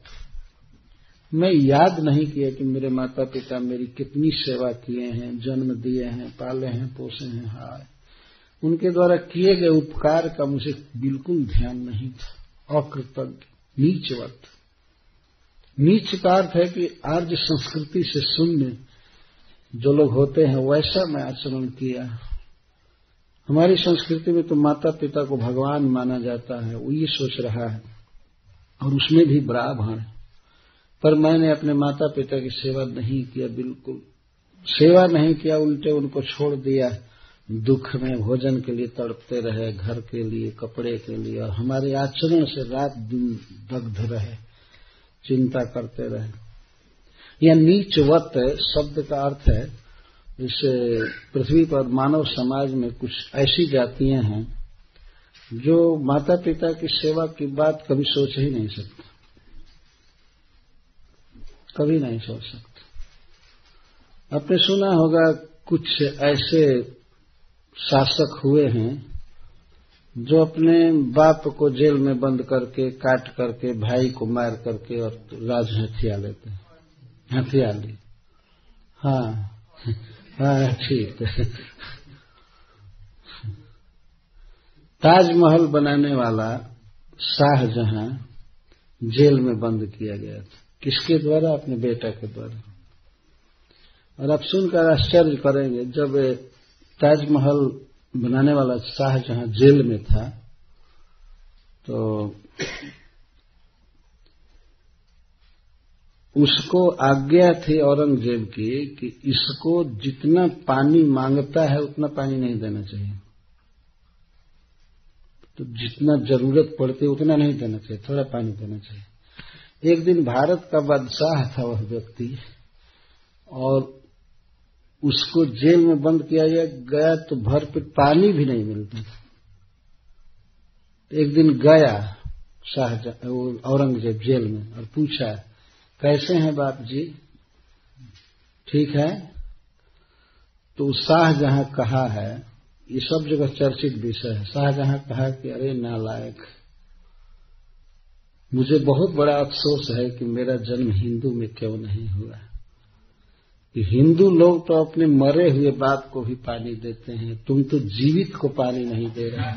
Speaker 1: मैं याद नहीं किया कि मेरे माता पिता मेरी कितनी सेवा किए हैं, जन्म दिए हैं, पाले हैं, पोसे हैं, हाय। उनके द्वारा किए गए उपकार का मुझे बिल्कुल ध्यान नहीं था। अकृतज्ञ, नीचवत। नीच का अर्थ है कि आर्य संस्कृति से शून्य जो लोग होते हैं, वैसा मैं आचरण किया। हमारी संस्कृति में तो माता पिता को भगवान माना जाता है, वो ये सोच रहा है, और उसमें भी ब्राह्मण पर मैंने अपने माता पिता की सेवा नहीं किया, बिल्कुल। सेवा नहीं किया, उल्टे उनको छोड़ दिया। दुख में भोजन के लिए तड़पते रहे, घर के लिए, कपड़े के लिए, और हमारे आचरण से रात दिन दग्ध रहे, चिंता करते रहे। यह नीचवत शब्द का अर्थ है इस पृथ्वी पर मानव समाज में कुछ ऐसी जातियाँ हैं, जो माता पिता की सेवा की बात कभी सोच ही नहीं सकते। कभी नहीं सोच सकते। आपने सुना होगा, कुछ ऐसे शासक हुए हैं, जो अपने बाप को जेल में बंद करके, काट करके, भाई को मार करके और राज हथिया लेते हैं। हथिया ली हाँ। हाँ ठीक ताजमहल बनाने वाला शाहजहां जेल में बंद किया गया था। किसके द्वारा? अपने बेटा के द्वारा। और आप सुनकर आश्चर्य करेंगे, जब ताजमहल बनाने वाला शाहजहां जेल में था तो उसको आज्ञा थी औरंगज़ेब की कि इसको जितना पानी माँगता है, उतना पानी नहीं देना चाहिए। तो जितना ज़रूरत पड़ती उतना नहीं देना चाहिए, थोड़ा पानी देना चाहिए। एक दिन भारत का बादशाह था वह व्यक्ति, और उसको जेल में बंद किया गया तो भर पे पानी भी नहीं मिलता एक दिन गया शाहजहां औरंगज़ेब जेल में और पूछा कैसे हैं बाप जी ठीक है? तो शाह जहाँ कहा है, ये सब जगह चर्चित विषय है। शाहजहां कहा कि, अरे नालायक, मुझे बहुत बड़ा अफसोस है कि मेरा जन्म हिंदू में क्यों नहीं हुआ कि हिंदू लोग तो अपने मरे हुए बाप को भी पानी देते हैं, तुम तो जीवित को पानी नहीं दे रहे (laughs)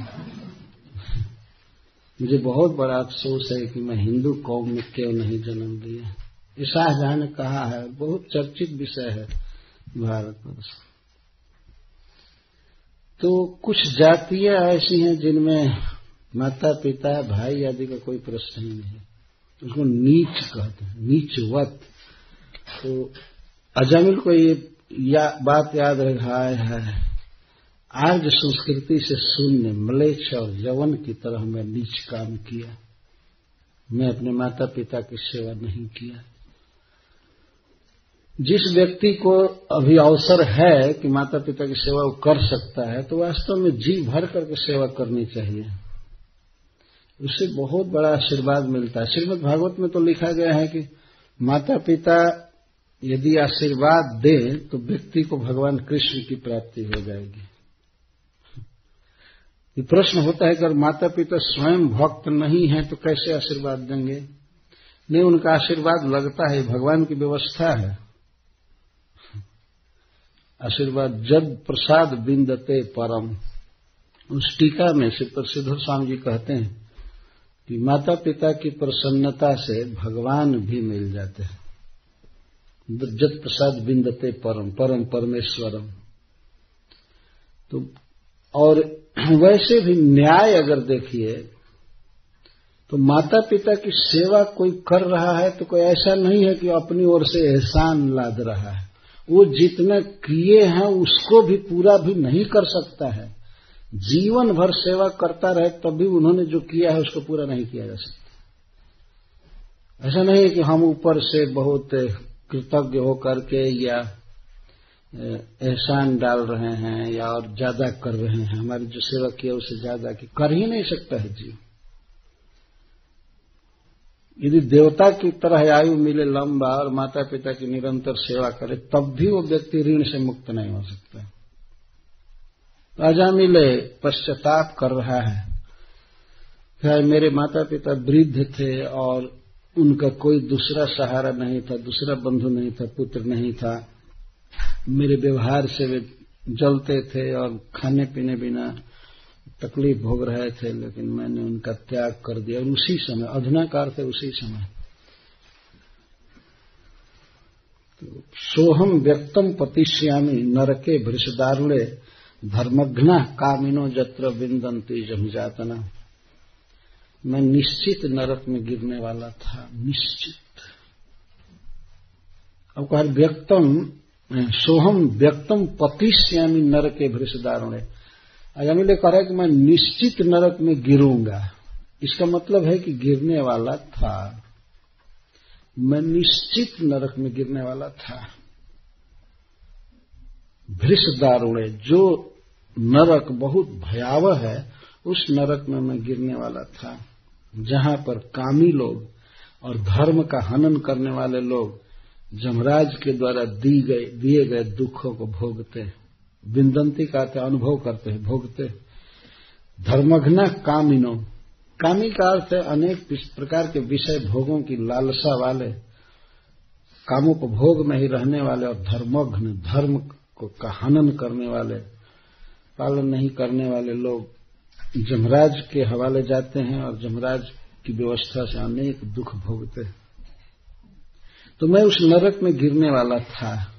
Speaker 1: मुझे बहुत बड़ा अफसोस है कि मैं हिंदू कौम में क्यों नहीं जन्म लिया। शाहजहां ने कहा है बहुत चर्चित विषय है भारतवर्ष तो कुछ जातियाँ ऐसी हैं जिनमें माता पिता भाई आदि का कोई प्रश्न ही नहीं है। उसको नीच कहते हैं नीचवत। तो अजामिल को ये या, बात याद रखा है आज संस्कृति से शून्य मलेच्छ और यवन की तरह मैं नीच काम किया। मैं अपने माता पिता की सेवा नहीं किया। जिस व्यक्ति को अभी अवसर है कि माता पिता की सेवा वो कर सकता है तो वास्तव में जी भर करके सेवा करनी चाहिए। उससे बहुत बड़ा आशीर्वाद मिलता है। श्रीमद भागवत में तो लिखा गया है कि माता पिता यदि आशीर्वाद दे तो व्यक्ति को भगवान कृष्ण की प्राप्ति हो जाएगी। ये प्रश्न होता है अगर माता पिता स्वयं भक्त नहीं है तो कैसे आशीर्वाद देंगे? नहीं, उनका आशीर्वाद लगता है, भगवान की व्यवस्था है। आशीर्वाद जब प्रसाद बिंदते परम। उस टीका में श्री प्रसिद्ध स्वामी जी कहते हैं कि माता पिता की प्रसन्नता से भगवान भी मिल जाते हैं। जत प्रसाद बिंदते परम परम परमेश्वरम। तो और वैसे भी न्याय अगर देखिए तो माता पिता की सेवा कोई कर रहा है तो कोई ऐसा नहीं है कि अपनी ओर से एहसान लाद रहा है। वो जितने किए हैं, उसको भी पूरा भी नहीं कर सकता है। जीवन भर सेवा करता रहे, तब भी उन्होंने जो किया है, उसको पूरा नहीं किया जा सकता। ऐसा नहीं है कि हम ऊपर से बहुत कृतज्ञ होकर के या एहसान डाल रहे हैं या और ज़्यादा कर रहे हैं। हमारी जो सेवा किया उससे ज़्यादा की कर ही नहीं सकता है जीव यदि देवता की तरह आयु मिले लंबा और माता पिता की निरंतर सेवा करे, तब भी वो व्यक्ति ऋण से मुक्त नहीं हो सकता। राजा मिले, पश्चाताप कर रहा है। क्या मेरे माता पिता वृद्ध थे और उनका कोई दूसरा सहारा नहीं था, दूसरा बंधु नहीं था, पुत्र नहीं था। मेरे व्यवहार से वे जलते थे और खाने पीने बिना तकलीफ़ भोग रहे थे, लेकिन मैंने उनका त्याग कर दिया। और उसी समय, अधुनाकार थे उसी समय। तो सोहम व्यक्तम पतिश्यामी नरके भृषदारुणे धर्मघ्ना कामिनो जत्र बिंदंती जमजातना। मैं निश्चित नरक में गिरने वाला था, निश्चित। अब कहा, व्यक्तम, सोहम व्यक्तम पतिश्यामी नरके भृषदारुणे अजामिल कह रहा है कि मैं निश्चित नरक में गिरूँगा। इसका मतलब है कि गिरने वाला था। मैं निश्चित नरक में गिरने वाला था। भृष दारुणे, जो नरक बहुत भयावह है, उस नरक में मैं गिरने वाला था। जहाँ पर कामी लोग और धर्म का हनन करने वाले लोग जमराज के द्वारा दिए गए दुखों को भोगते हैं। बिंदंती का अनुभव करते हैं, भोगते धर्मघ्न कामिनो। कामी का अर्थ है अनेक प्रकार के विषय भोगों की लालसा वाले कामों को भोग में ही रहने वाले और धर्मघ्न, धर्म को का हनन करने वाले, पालन नहीं करने वाले लोग जमराज के हवाले जाते हैं और जमराज की व्यवस्था से अनेक दुख भोगते हैं। तो मैं उस नरक में गिरने वाला था।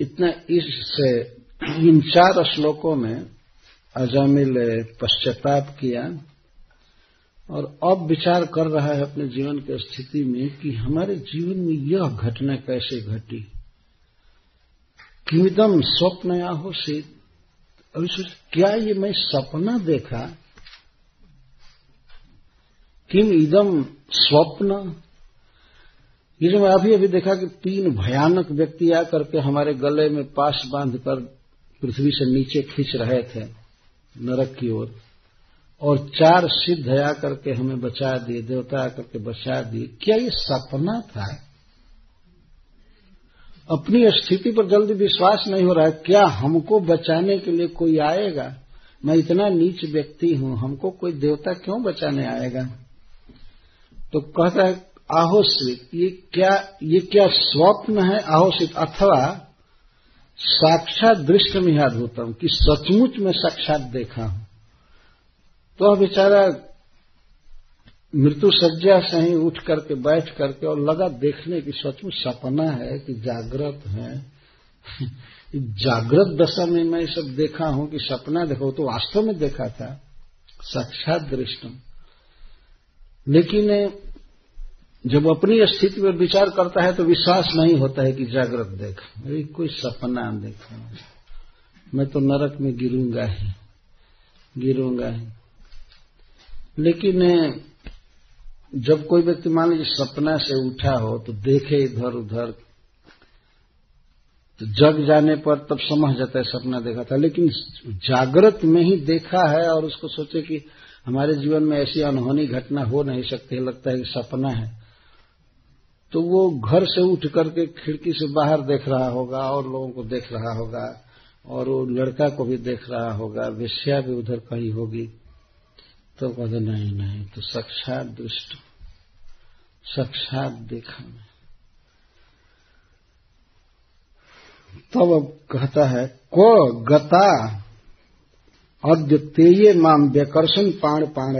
Speaker 1: इतना इससे इन चार श्लोकों में अजामिल पश्चाताप किया और अब विचार कर रहा है अपने जीवन की स्थिति में कि हमारे जीवन में यह घटना कैसे घटी। किमिदम स्वप्न से अभी सोच क्या ये मैं सपना देखा? किम इदम स्वप्न जो मैं अभी अभी देखा कि तीन भयानक व्यक्ति आकर के हमारे गले में पास बांधकर पृथ्वी से नीचे खींच रहे थे, नरक की ओर, और चार सिद्ध आकर के हमें बचा दिए, देवता आकर के बचा दिए। क्या ये सपना था? अपनी स्थिति पर जल्दी विश्वास नहीं हो रहा है। क्या हमको बचाने के लिए कोई आएगा? मैं इतना नीच व्यक्ति हूँ, हमको कोई देवता क्यों बचाने आएगा? तो कहता है आहोश्रित ये क्या ये क्या स्वप्न है आहोश्रित अथवा साक्षात दृष्ट में याद होता हूँ कि सचमुच में साक्षात देखा हूँ। तो बेचारा मृत्यु सज्जा से ही उठ करके, बैठ करके और लगा देखने की सचमुच सपना है कि जागृत है। (laughs) जागृत दशा में मैं सब देखा हूँ कि सपना देखो तो वास्तव में देखा था साक्षात दृष्टम लेकिन जब अपनी स्थिति पर विचार करता है तो विश्वास नहीं होता है कि जागृत देखा। अरे, कोई सपना देखा। मैं तो नरक में गिरूँगा ही गिरूँगा ही। लेकिन, जब कोई व्यक्ति मान लीजिए सपना से उठा हो तो देखे इधर उधर तो जग जाने पर तब समझ जाता है सपना देखा था। लेकिन जागृत में ही देखा है और उसको सोचे कि हमारे जीवन में ऐसी अनहोनी घटना हो नहीं सकती, लगता है कि सपना है। तो वो घर से उठ करके खिड़की से बाहर देख रहा होगा और लोगों को देख रहा होगा और वो लड़का को भी देख रहा होगा, विषया भी उधर कहीं होगी। तो कहते, नहीं नहीं तो साक्षात दृष्ट, साक्षात देखा मैं। तब अब कहता है, को गता अद्वितीय माम व्यकर्षण पाण पाण,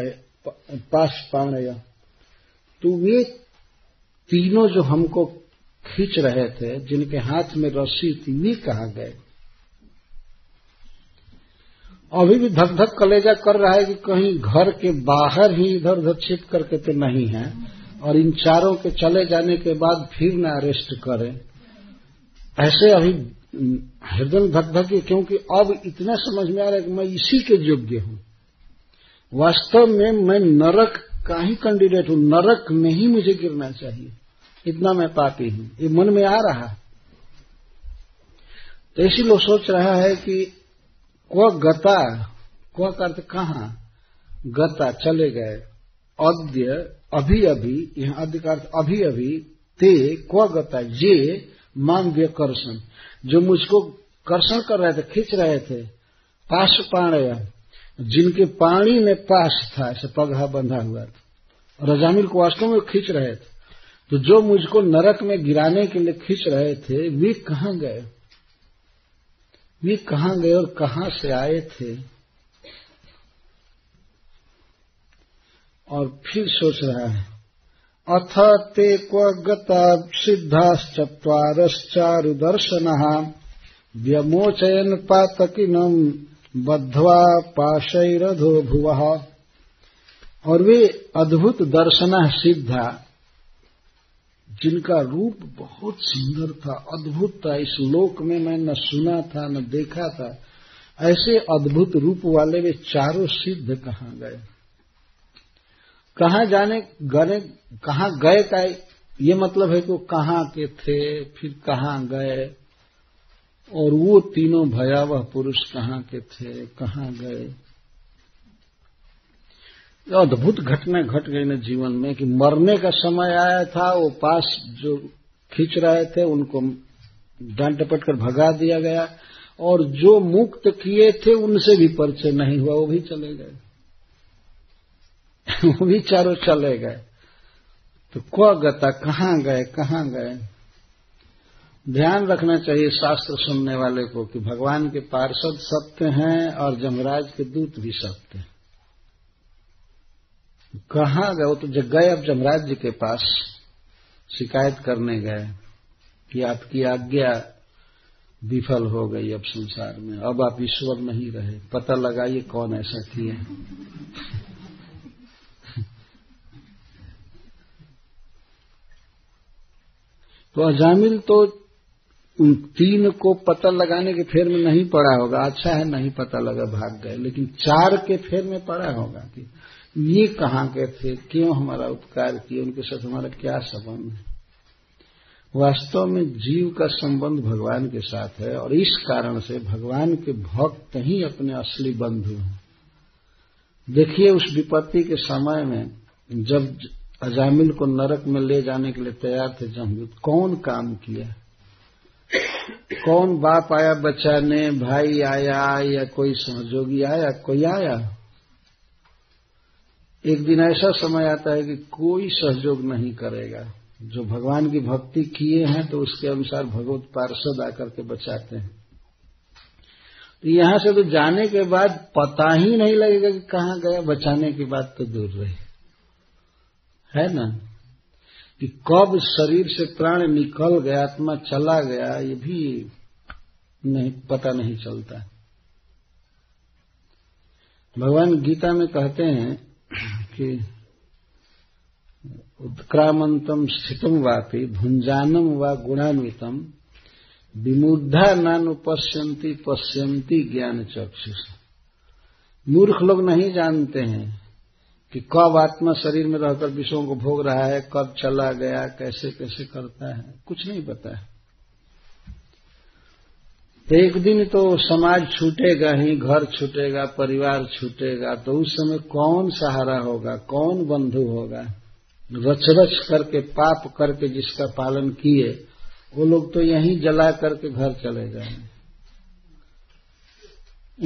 Speaker 1: पाश पाणय। तो वे तीनों जो हमको खींच रहे थे, जिनके हाथ में रस्सी थी वे कहा गए। अभी भी धक धक कलेजा कर रहा है कि कहीं घर के बाहर ही इधर उधर छिप करके तो नहीं है, और इन चारों के चले जाने के बाद फिर न अरेस्ट करें। ऐसे अभी हृदय धक धक क्योंकि अब इतना समझ में आ रहा है कि मैं इसी के योग्य हूँ। वास्तव में मैं नरक का ही कैंडिडेट हूँ, नरक में ही मुझे गिरना चाहिए। इतना मैं पापी हूँ। ये मन में आ रहा तो इसी लोग सोच रहा है कि क्व गता का अर्थ कहा? गता चले गए। अद्य, अभी अभी, यहाँ अद्य का अभी अभी, ते, क्व गता, ये माम व्यकर्षण। जो मुझको कर्षण कर रहे थे, खींच रहे थे पाश पाणय जिनके पानी में पास था, ऐसे पगहा बंधा हुआ था। रजामिल को वास्तव में खींच रहे थे। तो जो मुझको नरक में गिराने के लिए खींच रहे थे, वे कहाँ गए? वे कहाँ गए और कहाँ से आए थे? और फिर सोच रहा है अथ ते क्व गता सिद्धाश्चत्वारश्चारुदर्शन व्यमोचयन पातकिनम बद्ध्वा पाशरधो भुव। और वे अद्भुत दर्शन सिद्धा। जिनका रूप बहुत सुंदर था, अद्भुत था। इस लोक में मैं न सुना था, न देखा था। ऐसे अद्भुत रूप वाले वे चारों सिद्ध कहाँ गए? कहाँ जाने गए, कहाँ गए का ये मतलब है कि वो कहाँ के थे, फिर कहाँ गए? और वो तीनों भयावह पुरुष कहाँ के थे, कहाँ गए? अद्भुत घटना घट गई ना जीवन में कि मरने का समय आया था, वो पास जो खींच रहे थे, उनको डांट टपट कर भगा दिया गया और जो मुक्त किए थे, उनसे भी परिचय नहीं हुआ, वो भी चले गए। (laughs) वो भी चारों चले गए। तो क्व गता, कहाँ गए कहाँ गए? ध्यान रखना चाहिए शास्त्र सुनने वाले को कि भगवान के पार्षद सत्य हैं और जमराज के दूत भी सत्य हैं। कहाँ गए? वो तो जब गए, अब जमराज जी के पास शिकायत करने गए कि आपकी आज्ञा विफल हो गई अब संसार में। अब आप ईश्वर नहीं रहे। पता लगाइए कौन ऐसा किए (laughs) तो अजामिल तो उन तीन को पता लगाने के फेर में नहीं पड़ा होगा। अच्छा है नहीं पता लगा, भाग गए। लेकिन चार के फेर में पड़ा होगा कि ये कहाँ के थे? क्यों हमारा उपकार किए उनके साथ हमारा क्या संबंध है? वास्तव में जीव का संबंध भगवान के साथ है और इस कारण से भगवान के भक्त ही अपने असली बंधु हैं। देखिए उस विपत्ति के समय में जब अजामिल को नरक में ले जाने के लिए तैयार थे जमदूत, कौन काम किया? कौन बाप आया बचाने भाई आया या कोई सहयोगी आया? कोई आया? एक दिन ऐसा समय आता है कि कोई सहयोग नहीं करेगा। जो भगवान की भक्ति किए हैं तो उसके अनुसार भगवत पार्षद आकर के बचाते हैं। तो यहाँ से तो जाने के बाद पता ही नहीं लगेगा कि कहाँ गया, बचाने की बात तो दूर रहे। है ना? कि कब शरीर से प्राण निकल गया, आत्मा चला गया, ये भी नहीं, पता नहीं चलता। भगवान गीता में कहते हैं कि उत्क्रामंतम स्थितम वापी भुंजानम व गुणान्वितम विमुद्धा नानुपश्यंती पश्यंती ज्ञान चक्षुष मूर्ख लोग नहीं जानते हैं कि कब आत्मा शरीर में रहकर विषयों को भोग रहा है, कब चला गया कैसे कैसे करता है, कुछ नहीं पता है। एक दिन तो समाज छूटेगा ही, घर छूटेगा, परिवार छूटेगा तो उस समय कौन सहारा होगा, कौन बंधु होगा? रच रच करके, पाप करके जिसका पालन किए, वो लोग तो यहीं जला करके घर चले जाएँगे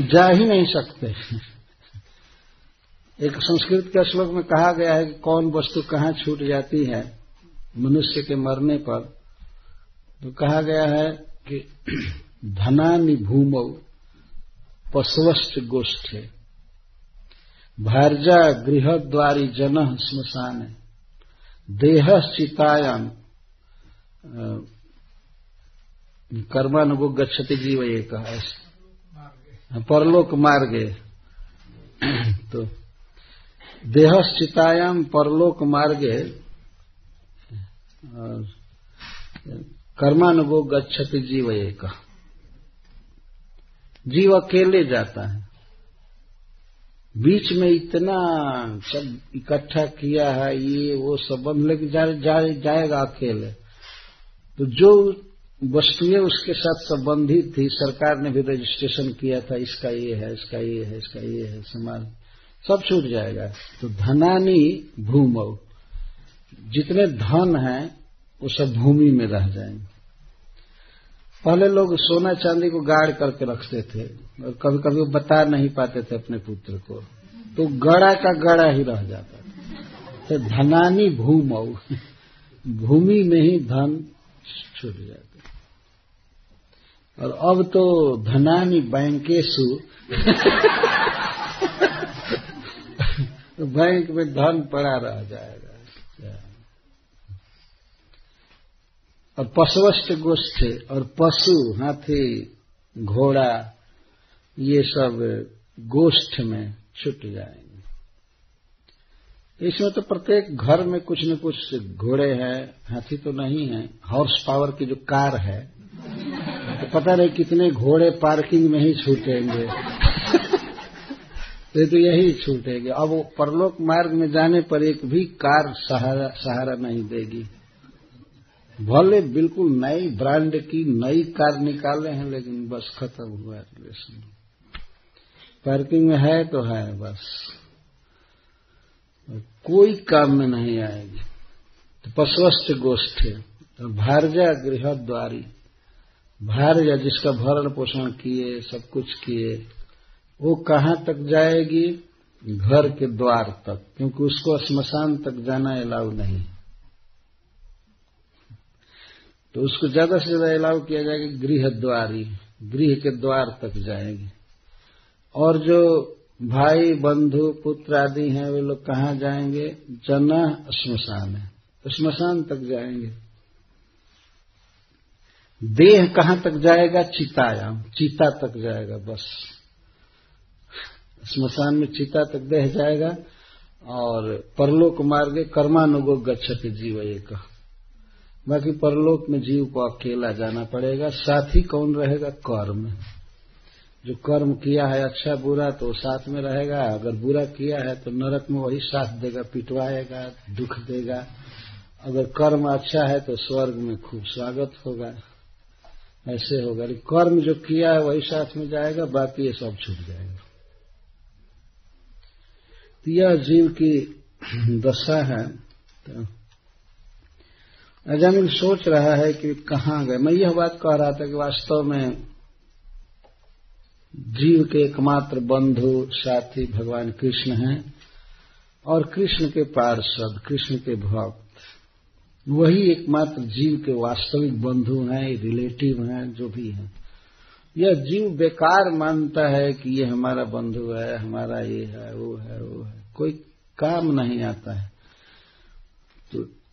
Speaker 1: जा ही नहीं सकते। एक संस्कृत के श्लोक में कहा गया है कि कौन वस्तु कहाँ छूट जाती है, मनुष्य के मरने पर। तो कहा गया है कि धनानि भूमौ पशवश्च गोष्ठे। भारजा गृह द्वारी जन श्मशान देह चितायाम कर्मानुगो गच्छति जीव ये कहा परलोक मार्गे तो देहश्चितायाम परलोक मार्गे कर्मानुगो गच्छति जीव एक। जीव अकेले जाता है। बीच में इतना सब इकट्ठा किया है ये वो संबंध लेके जा, जा, जाएगा अकेले। तो जो वस्तुएँ उसके साथ संबंधित थी सरकार ने भी रजिस्ट्रेशन किया था इसका ये है इसका ये है इसका ये है समाज सब छूट जाएगा। तो धनानी भूम जितने धन हैं वो सब भूमि में रह जाएँगे। पहले लोग सोना चांदी को गाड़ करके रखते थे और कभी कभी वो बता नहीं पाते थे अपने पुत्र को। तो गड़ा का गड़ा ही रह जाता था। तो धनानी भूम, भूमि में ही धन छूट जाते। और अब तो धनानी बैंकेशु, (laughs) बैंक में धन पड़ा रह जाएगा। और पशुवष्ट गोष्ठ और पशु, हाथी, घोड़ा, ये सब गोष्ठ में छुट जाएँगे। इसमें तो प्रत्येक घर में कुछ न कुछ घोड़े हैं, हाथी तो नहीं है। हॉर्स पावर की जो कार है तो पता नहीं कितने घोड़े पार्किंग में ही छूटेंगे। (laughs) ये तो यही छूटेगी। अब वो परलोक मार्ग में जाने पर एक भी कार सहारा सहारा नहीं देगी। भले बिल्कुल नई ब्रांड की नई कार निकाले हैं, लेकिन बस खत्म हुआ रिलेशन पार्किंग में है तो है, बस। कोई काम में नहीं आएगी। तो पशुस्थ गोष्ठ तो भारजा गृह द्वारी, भारजा जिसका भरण पोषण किए, सब कुछ किए, वो कहाँ तक जाएगी? घर के द्वार तक, क्योंकि उसको स्मशान तक जाना अलाउ नहीं तो उसको ज़्यादा से ज़्यादा अलाउ किया जाएगा गृह द्वारी, गृह के द्वार तक जाएँगे। और जो भाई, बंधु, पुत्र आदि हैं, वे लोग कहाँ जाएँगे? जना श्मशान है। तो श्मशान तक जाएँगे। देह कहाँ तक जाएगा? चितायाम। चिता तक जाएगा बस। स्मशान में चिता तक देह जाएगा और परलोक मार्गे कर्मानुगो गच्छति जीव एक। बाकी परलोक में जीव को अकेला जाना पड़ेगा। साथ कौन रहेगा? कर्म। जो कर्म किया है अच्छा बुरा तो साथ में रहेगा। अगर बुरा किया है तो नरक में वही साथ देगा, पिटवाएगा, दुख देगा। अगर कर्म अच्छा है तो स्वर्ग में खूब स्वागत होगा। ऐसे होगा। कर्म जो किया है, वही साथ में जाएगा, बाकी ये सब छूट जाएगा। तो यह जीव की दशा है। तो अजामिल सोच रहा है कि कहाँ गए। मैं यह बात कह रहा था कि वास्तव में जीव के एकमात्र बंधु, साथी भगवान कृष्ण हैं और कृष्ण के पार्षद, कृष्ण के भक्त। वही एकमात्र जीव के वास्तविक बंधु हैं, रिलेटिव हैं, जो भी हैं। यह जीव बेकार मानता है कि ये हमारा बंधु है, हमारा ये है, वो है वो है। कोई काम नहीं आता है।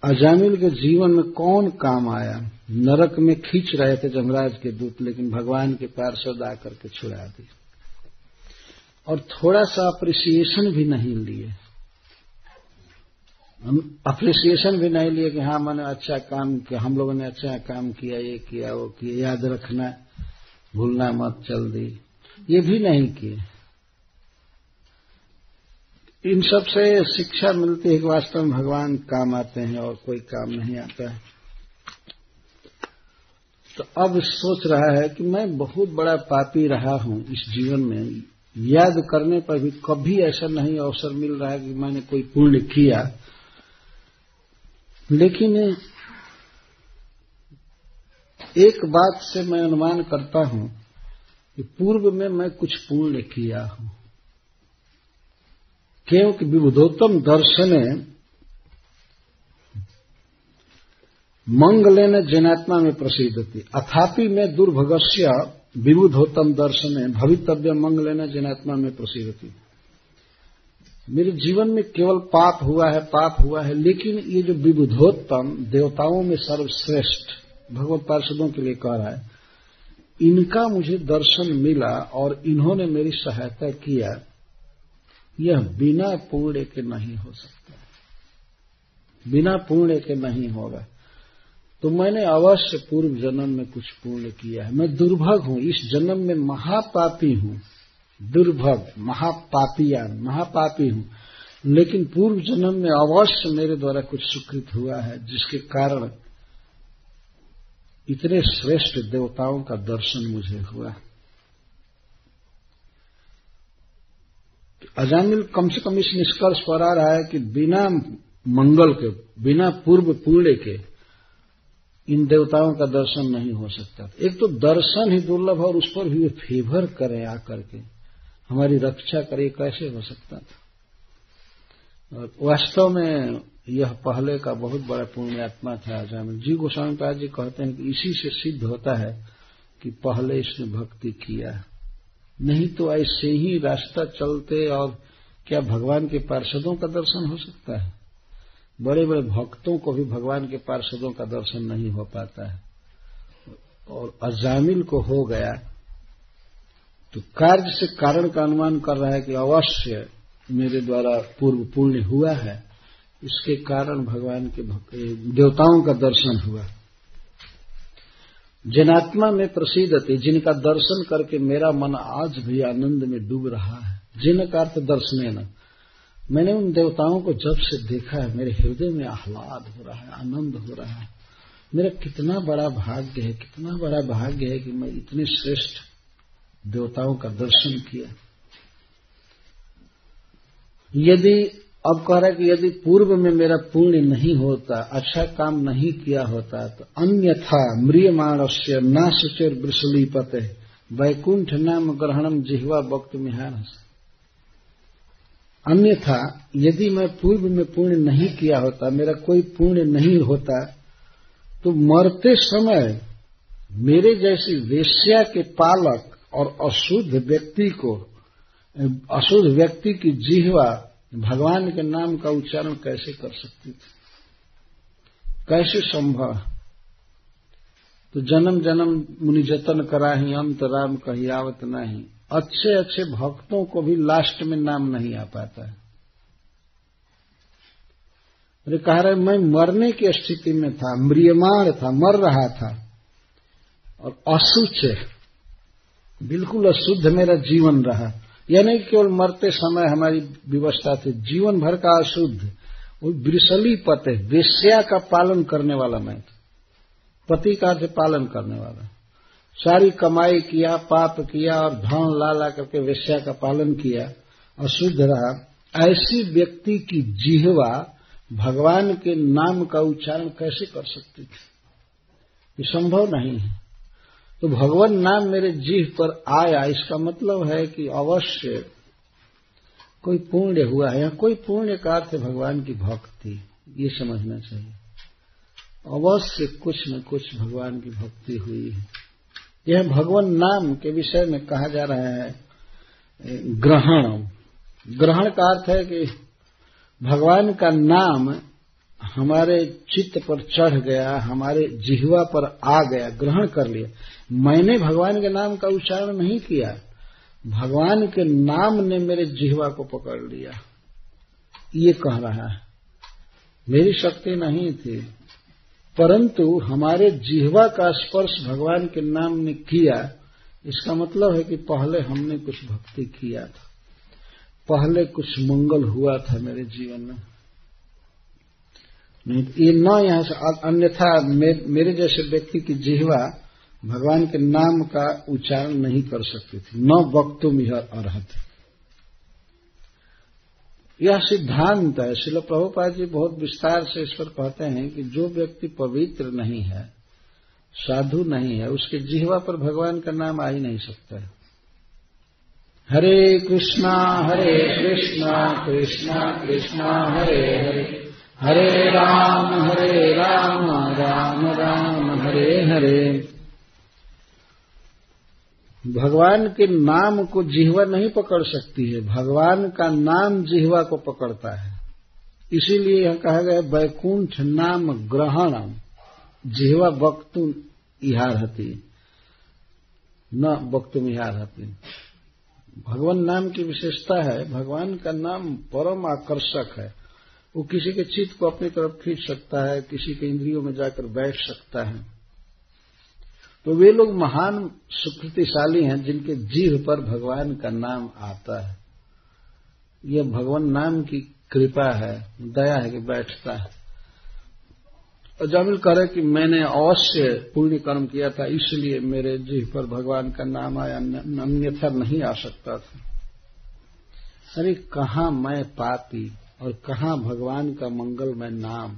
Speaker 1: अजामिल के जीवन में कौन काम आया? नरक में खींच रहे थे जमराज के दूत, लेकिन भगवान के पार्षद आकर के छुड़ा दी और थोड़ा सा अप्रिसिएशन भी नहीं लिए। अप्रिसिएशन भी नहीं लिए कि हाँ मैंने अच्छा काम किया, हम लोगों ने अच्छा काम किया, ये किया, वो किया, याद रखना, भूलना मत चल दी ये भी नहीं किए। इन सबसे शिक्षा मिलती है कि वास्तव में भगवान काम आते हैं और कोई काम नहीं आता है। तो अब सोच रहा है कि मैं बहुत बड़ा पापी रहा हूँ इस जीवन में। याद करने पर भी कभी ऐसा नहीं अवसर मिल रहा है कि मैंने कोई पुण्य किया। लेकिन एक बात से मैं अनुमान करता हूँ कि पूर्व में मैं कुछ पुण्य किया हूँ। क्योंकि विबुधोत्तम दर्शने मंगलेन जैनात्मा में प्रसिद्ध थी। अथापि में दुर्भगस्य विबुधोत्तम दर्शन, भवितव्य मंगलेन जैनात्मा में प्रसिद्ध थी। मेरे जीवन में केवल पाप हुआ है, पाप हुआ है, लेकिन ये जो विबुधोत्तम देवताओं में सर्वश्रेष्ठ, भगवत पार्षदों के लिए कह रहा है, इनका मुझे दर्शन मिला और इन्होंने मेरी सहायता किया। यह बिना पुण्य के नहीं हो सकता। बिना पुण्य के नहीं होगा। तो मैंने अवश्य पूर्व जन्म में कुछ पुण्य किया है। मैं दुर्भग हूँ। इस जन्म में महापापी हूँ। दुर्भग, महापापियान, महापापी हूँ। लेकिन पूर्व जन्म में अवश्य मेरे द्वारा कुछ सुकृत हुआ है, जिसके कारण इतने श्रेष्ठ देवताओं का दर्शन मुझे हुआ। है अजामिल कम से कम इस निष्कर्ष पर आ रहा है कि बिना मंगल के, बिना पूर्व पुण्य के इन देवताओं का दर्शन नहीं हो सकता। एक तो दर्शन ही दुर्लभ और उस पर भी वे फेवर करें आकर के। हमारी रक्षा करे कैसे हो सकता था? वास्तव में यह पहले का बहुत बड़ा पुण्यात्मा था अजामिल। जी गोस्वामी पाद जी कहते हैं कि इसी से सिद्ध होता है कि पहले इसने भक्ति किया है। नहीं तो ऐसे ही रास्ता चलते और क्या भगवान के पार्षदों का दर्शन हो सकता है? बड़े बड़े भक्तों को भी भगवान के पार्षदों का दर्शन नहीं हो पाता है। और अजामिल को हो गया तो कार्य से कारण का अनुमान कर रहा है कि अवश्य मेरे द्वारा पूर्व पुण्य हुआ है। इसके कारण भगवान के देवताओं का दर्शन हुआ। जनात्मा में प्रसिद्ध थी जिनका दर्शन करके मेरा मन आज भी आनंद में डूब रहा है। जिनका अर्थ दर्शने न। मैंने उन देवताओं को जब से देखा है, मेरे हृदय में आह्लाद हो रहा है, आनंद हो रहा है। मेरा कितना बड़ा भाग्य है, कितना बड़ा भाग्य है कि मैं इतने श्रेष्ठ देवताओं का दर्शन किया। यदि अब कह रहा है कि यदि पूर्व में मेरा पुण्य नहीं होता अच्छा काम नहीं किया होता तो अन्यथा म्रियमाण से नाशचर वृषली पते वैकुंठ नाम ग्रहणम जिहवा वक्त मिहान अन्यथा यदि मैं पूर्व में पुण्य नहीं किया होता, मेरा कोई पुण्य नहीं होता तो मरते समय मेरे जैसी वेश्या के पालक और अशुद्ध व्यक्ति को, अशुद्ध व्यक्ति की जिहवा भगवान के नाम का उच्चारण कैसे कर सकती थी कैसे संभव तो जन्म जन्म मुनि जतन करा ही अंत राम कहियावत नहीं। अच्छे अच्छे भक्तों को भी लास्ट में नाम नहीं आ पाता है। अरे कह रहे मैं मरने की स्थिति में था, म्रियमाण था, मर रहा था। और अशुच बिल्कुल अशुद्ध मेरा जीवन रहा। यह नहीं केवल मरते समय हमारी व्यवस्था थी। जीवन भर का अशुद्ध, वो ब्रिसली पते, वेश्या का पालन करने वाला मैं था। पति का से पालन करने वाला। सारी कमाई किया, पाप किया और धन ला ला करके वेश्या का पालन किया, अशुद्ध रहा। ऐसी व्यक्ति की जिहवा भगवान के नाम का उच्चारण कैसे कर सकती थी? ये संभव नहीं है। तो भगवान नाम मेरे जीव पर आया, इसका मतलब है कि अवश्य कोई पुण्य हुआ है या कोई पुण्य का अर्थ भगवान की भक्ति, ये समझना चाहिए। अवश्य कुछ न कुछ भगवान की भक्ति हुई है। यह भगवान नाम के विषय में कहा जा रहा है ग्रहण। ग्रहण का अर्थ है कि भगवान का नाम हमारे चित्त पर चढ़ गया, हमारे जिहवा पर आ गया, ग्रहण कर लिया। मैंने भगवान के नाम का उच्चारण नहीं किया। भगवान के नाम ने मेरे जिहवा को पकड़ लिया। ये कह रहा है। मेरी शक्ति नहीं थी। परंतु हमारे जिहवा का स्पर्श भगवान के नाम ने किया। इसका मतलब है कि पहले हमने कुछ भक्ति किया था। पहले कुछ मंगल हुआ था मेरे जीवन में। नहीं ये न यहाँ से अन्यथा मेरे जैसे व्यक्ति की जिहवा भगवान के नाम का उच्चारण नहीं कर सकती थी। न वक्तुम यह अर्हत। यह सिद्धांत है। शिल प्रभुपाद जी बहुत विस्तार से इस पर कहते हैं कि जो व्यक्ति पवित्र नहीं है, साधु नहीं है, उसके जिहवा पर भगवान का नाम आ ही नहीं सकता है। हरे कृष्णा हरे कृष्णा कृष्णा कृष्णा, हरे हरे। हरे राम हरे राम राम राम, हरे हरे। भगवान के नाम को जिहवा नहीं पकड़ सकती है। भगवान का नाम जिहवा को पकड़ता है। इसीलिए यह कहा गया बैकुंठ नाम ग्रहण जिहवा वक्तु इहारहती। न वक्तुम इहारहती। भगवान नाम की विशेषता है, भगवान का नाम परम आकर्षक है। वो किसी के चित्त को अपनी तरफ़ खींच सकता है, किसी के इंद्रियों में जाकर बैठ सकता है। तो वे लोग महान सुकृतिशाली हैं जिनके जीव पर भगवान का नाम आता है। यह भगवान नाम की कृपा है, दया है कि बैठता है। और जामिल करे कि मैंने अवश्य पुण्य कर्म किया था, इसलिए मेरे जीव पर भगवान का नाम आया अन्यथा नहीं आ सकता था। अरे कहा मैं पापी? और कहा भगवान का मंगलमय नाम?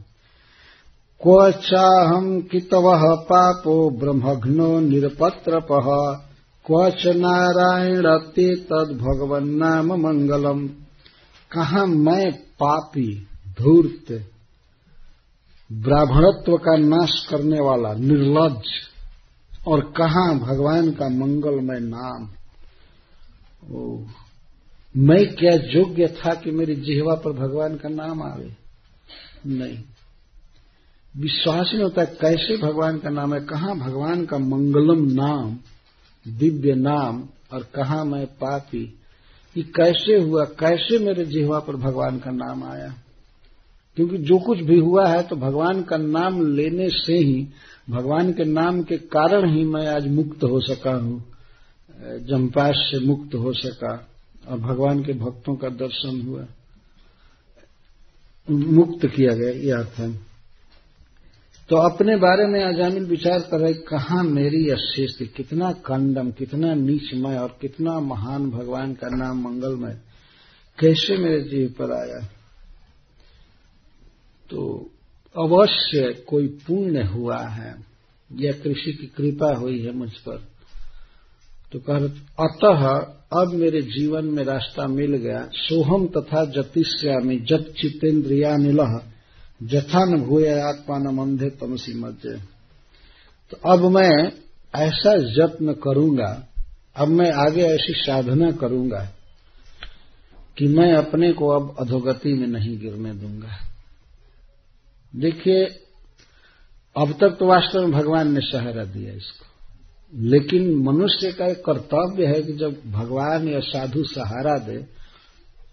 Speaker 1: क्व चाहम कितव पापो ब्रह्मघ्नो निरपत्रप। क्व च नारायण ते तद भगवन नाम मंगलम। कहा मैं पापी, धूर्त, ब्राह्मणत्व का नाश करने वाला, निर्लज, और कहा भगवान का मंगलमय नाम? ओ मैं क्या योग्य था कि मेरी जिहवा पर भगवान का नाम आवे? नहीं। विश्वास नहीं होता कैसे भगवान का नाम है, कहा भगवान का मंगलम नाम, दिव्य नाम, और कहा मैं पापी? ये कैसे हुआ? कैसे मेरे जिहवा पर भगवान का नाम आया? क्योंकि जो कुछ भी हुआ है तो भगवान का नाम लेने से ही, भगवान के नाम के कारण ही मैं आज मुक्त हो सका हूँ जमपास से मुक्त हो सका। और भगवान के भक्तों का दर्शन हुआ। मुक्त किया गया यह अर्थ है तो अपने बारे में अजामिल विचार कर रहे, कहा मेरी अस्थिति कितना कंडम, कितना नीचमय और कितना महान भगवान का नाम मंगलमय, कैसे मेरे जीव पर आया? तो अवश्य कोई पुण्य हुआ है। या कृषि की कृपा हुई है मुझ पर। तो कह अतः अब मेरे जीवन में रास्ता मिल गया। सोहम तथा जतिश्यामी जत चितेन्द्रिया निलह। जथान भूय आत्मान अंधे तमसी मध्य तो अब मैं ऐसा यत्न करूँगा, अब मैं आगे ऐसी साधना करूँगा कि मैं अपने को अब अधोगति में नहीं गिरने दूँगा। देखिए, अब तक तो वास्तव में भगवान ने सहारा दिया इसको। लेकिन मनुष्य का एक कर्तव्य है कि जब भगवान या साधु सहारा दे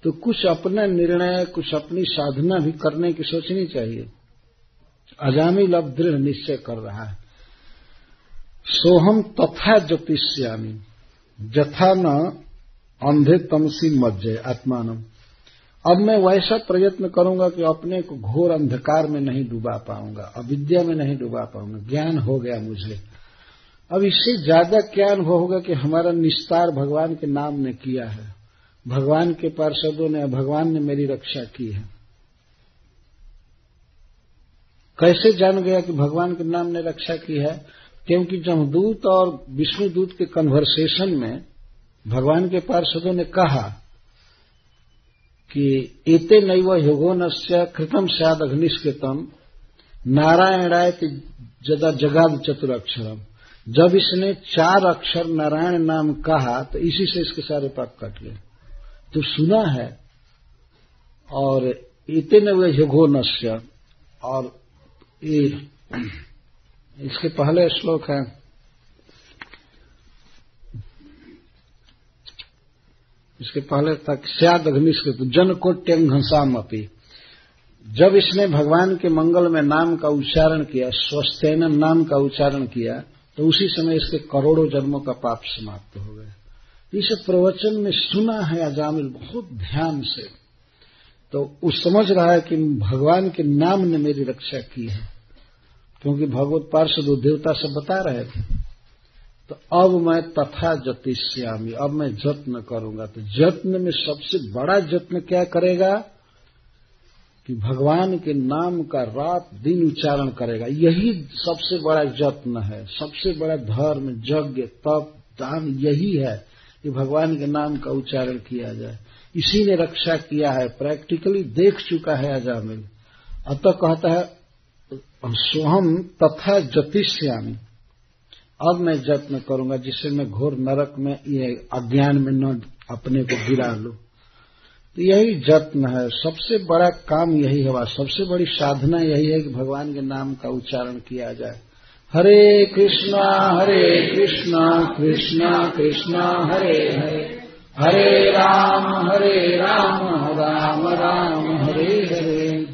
Speaker 1: तो कुछ अपना निर्णय, कुछ अपनी साधना भी करने की सोचनी चाहिए। अजामी अब दृढ़ निश्चय कर रहा है। सोहम तथा ज्योतिष्यामी जथा न अंधे तमसी मज्जय आत्मानम। अब मैं वैसा प्रयत्न करूँगा कि अपने को घोर अंधकार में नहीं डुबा पाऊँगा, अविद्या में नहीं डुबा पाऊँगा। ज्ञान हो गया मुझे। अब इससे ज़्यादा क्या अनुभव होगा कि हमारा निस्तार भगवान के नाम ने किया है? भगवान के पार्षदों ने, भगवान ने मेरी रक्षा की है। कैसे जान गया कि भगवान के नाम ने रक्षा की है? क्योंकि जमदूत और विष्णुदूत के कन्वर्सेशन में भगवान के पार्षदों ने कहा कि एते नैव योगोनस्य कृतम सद अग्निष्कृतम नारायणाय जदा जगाद चतुराक्षरम। जब इसने चार अक्षर नारायण नाम कहा तो इसी से इसके सारे पाप कट गए तो सुना है, और इतने वे युगो नश्य और ये इसके पहले श्लोक है। इसके पहले तक स्याद अग्निष्कृत जन कोट्यंग घनसाम अपी। जब इसने भगवान के मंगल में नाम का उच्चारण किया स्वस्थेन नाम का उच्चारण किया तो उसी समय इसके करोड़ों जन्मों का पाप समाप्त हो गया। इस प्रवचन में सुना है अजामिल बहुत ध्यान से। तो उस समझ रहा है कि भगवान के नाम ने मेरी रक्षा की है। क्योंकि भगवत पार्षद देवता से बता रहे थे। तो अब मैं तथा जतिश्यामी अब मैं जत्न करूँगा। तो जत्न में सबसे बड़ा जत्न क्या करेगा? कि भगवान के नाम का रात दिन उच्चारण करेगा। यही सबसे बड़ा जत्न है, सबसे बड़ा धर्म, यज्ञ, तप, दान यही है कि भगवान के नाम का उच्चारण किया जाए। इसी ने रक्षा किया है, प्रैक्टिकली देख चुका है अजामिल। अतः कहता है, सोहम तथा जतिश्यामी अब मैं यत्न करूँगा जिससे मैं घोर नरक में, ये अज्ञान में न अपने को गिरा लू। तो यही जत्न है। सबसे बड़ा काम यही है सबसे बड़ी साधना यही है कि भगवान के नाम का उच्चारण किया जाए। हरे कृष्णा हरे कृष्णा कृष्णा कृष्णा, हरे हरे। हरे राम हरे राम राम राम, हरे हरे।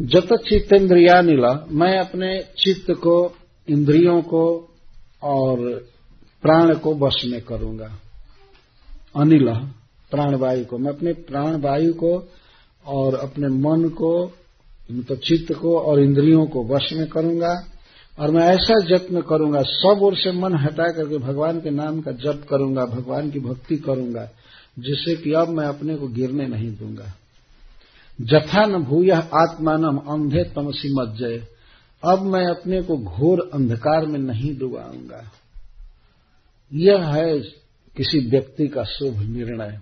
Speaker 1: जत चित्तेन्द्रिया नीला मैं अपने चित्त को, इंद्रियों को और प्राण को वश में करूँगा। अनिल प्राणवायु को। मैं अपने प्राणवायु को और अपने मन को मतलब चित्त को और इंद्रियों को वश में करूँगा और मैं ऐसा जत्न करूँगा, सब ओर से मन हटा करके भगवान के नाम का जप करूँगा, भगवान की भक्ति करूँगा, जिससे कि अब मैं अपने को गिरने नहीं दूँगा। जथा न भूय आत्मान अंधे तमसी मज्जय। अब मैं अपने को घोर अंधकार में नहीं डुबाऊँगा। यह है किसी व्यक्ति का शुभ निर्णय।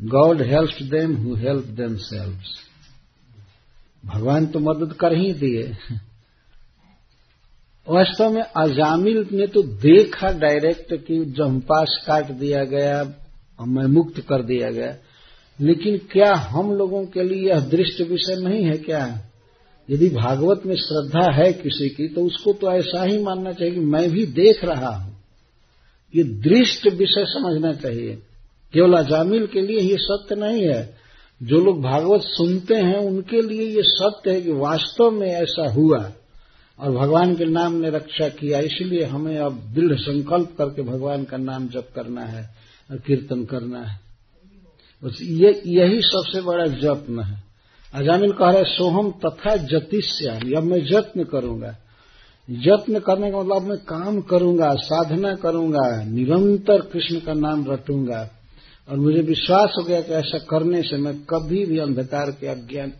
Speaker 1: God help them who help themselves भगवान तो मदद कर ही दिए। वास्तव में अजामिल ने तो देखा डायरेक्ट कि जम्पास काट दिया गया मैं मुक्त कर दिया गया। लेकिन क्या हम लोगों के लिए यह दृष्ट विषय नहीं है क्या? यदि भागवत में श्रद्धा है किसी की तो उसको तो ऐसा ही मानना चाहिए कि मैं भी देख रहा हूँ। ये दृष्ट विषय समझना चाहिए। केवल अजामिल के लिए ये सत्य नहीं है। जो लोग भागवत सुनते हैं, उनके लिए ये सत्य है कि वास्तव में ऐसा हुआ और भगवान के नाम ने रक्षा किया। इसलिए हमें अब दृढ़ संकल्प करके भगवान का नाम जप करना है और कीर्तन करना है। बस ये, यही सबसे बड़ा जत्न है। अजामिल कह रहे सोहम तथा जतिश्यामी अब मैं जत्न करूँगा। यत्न करने का मतलब मैं काम करूँगा, साधना करूँगा, निरंतर कृष्ण का नाम रटूँगा। और मुझे विश्वास हो गया कि ऐसा करने से मैं कभी भी अंधकार के अज्ञान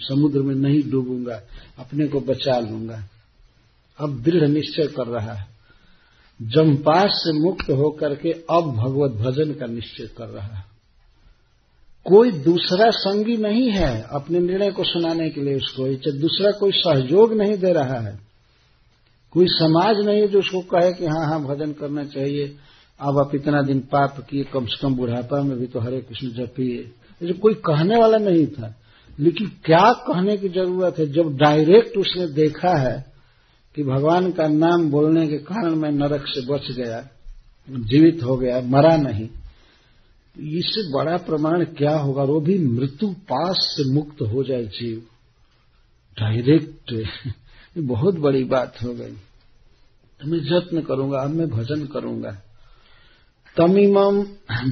Speaker 1: समुद्र में नहीं डूबूँगा, अपने को बचा लूँगा। अब दृढ़ निश्चय कर रहा है। जमपास से मुक्त होकर के अब भगवत भजन का निश्चय कर रहा है। कोई दूसरा संगी नहीं है अपने निर्णय को सुनाने के लिए उसको। दूसरा कोई सहयोग नहीं दे रहा है। कोई समाज नहीं है जो उसको कहे कि हाँ हाँ भजन करना चाहिए। अब आप इतना दिन पाप किए, कम से कम बुढ़ापा में भी तो हरे कृष्ण जपिए जो कोई कहने वाला नहीं था। लेकिन क्या कहने की ज़रूरत है? जब डायरेक्ट उसने देखा है कि भगवान का नाम बोलने के कारण मैं नरक से बच गया, जीवित हो गया, मरा नहीं इससे बड़ा प्रमाण क्या होगा? वो भी मृत्यु पास से मुक्त हो जाए जीव। डायरेक्ट (laughs) बहुत बड़ी बात हो गई। मैं जत्न करूँगा, अब मैं भजन करूँगा। तमिमम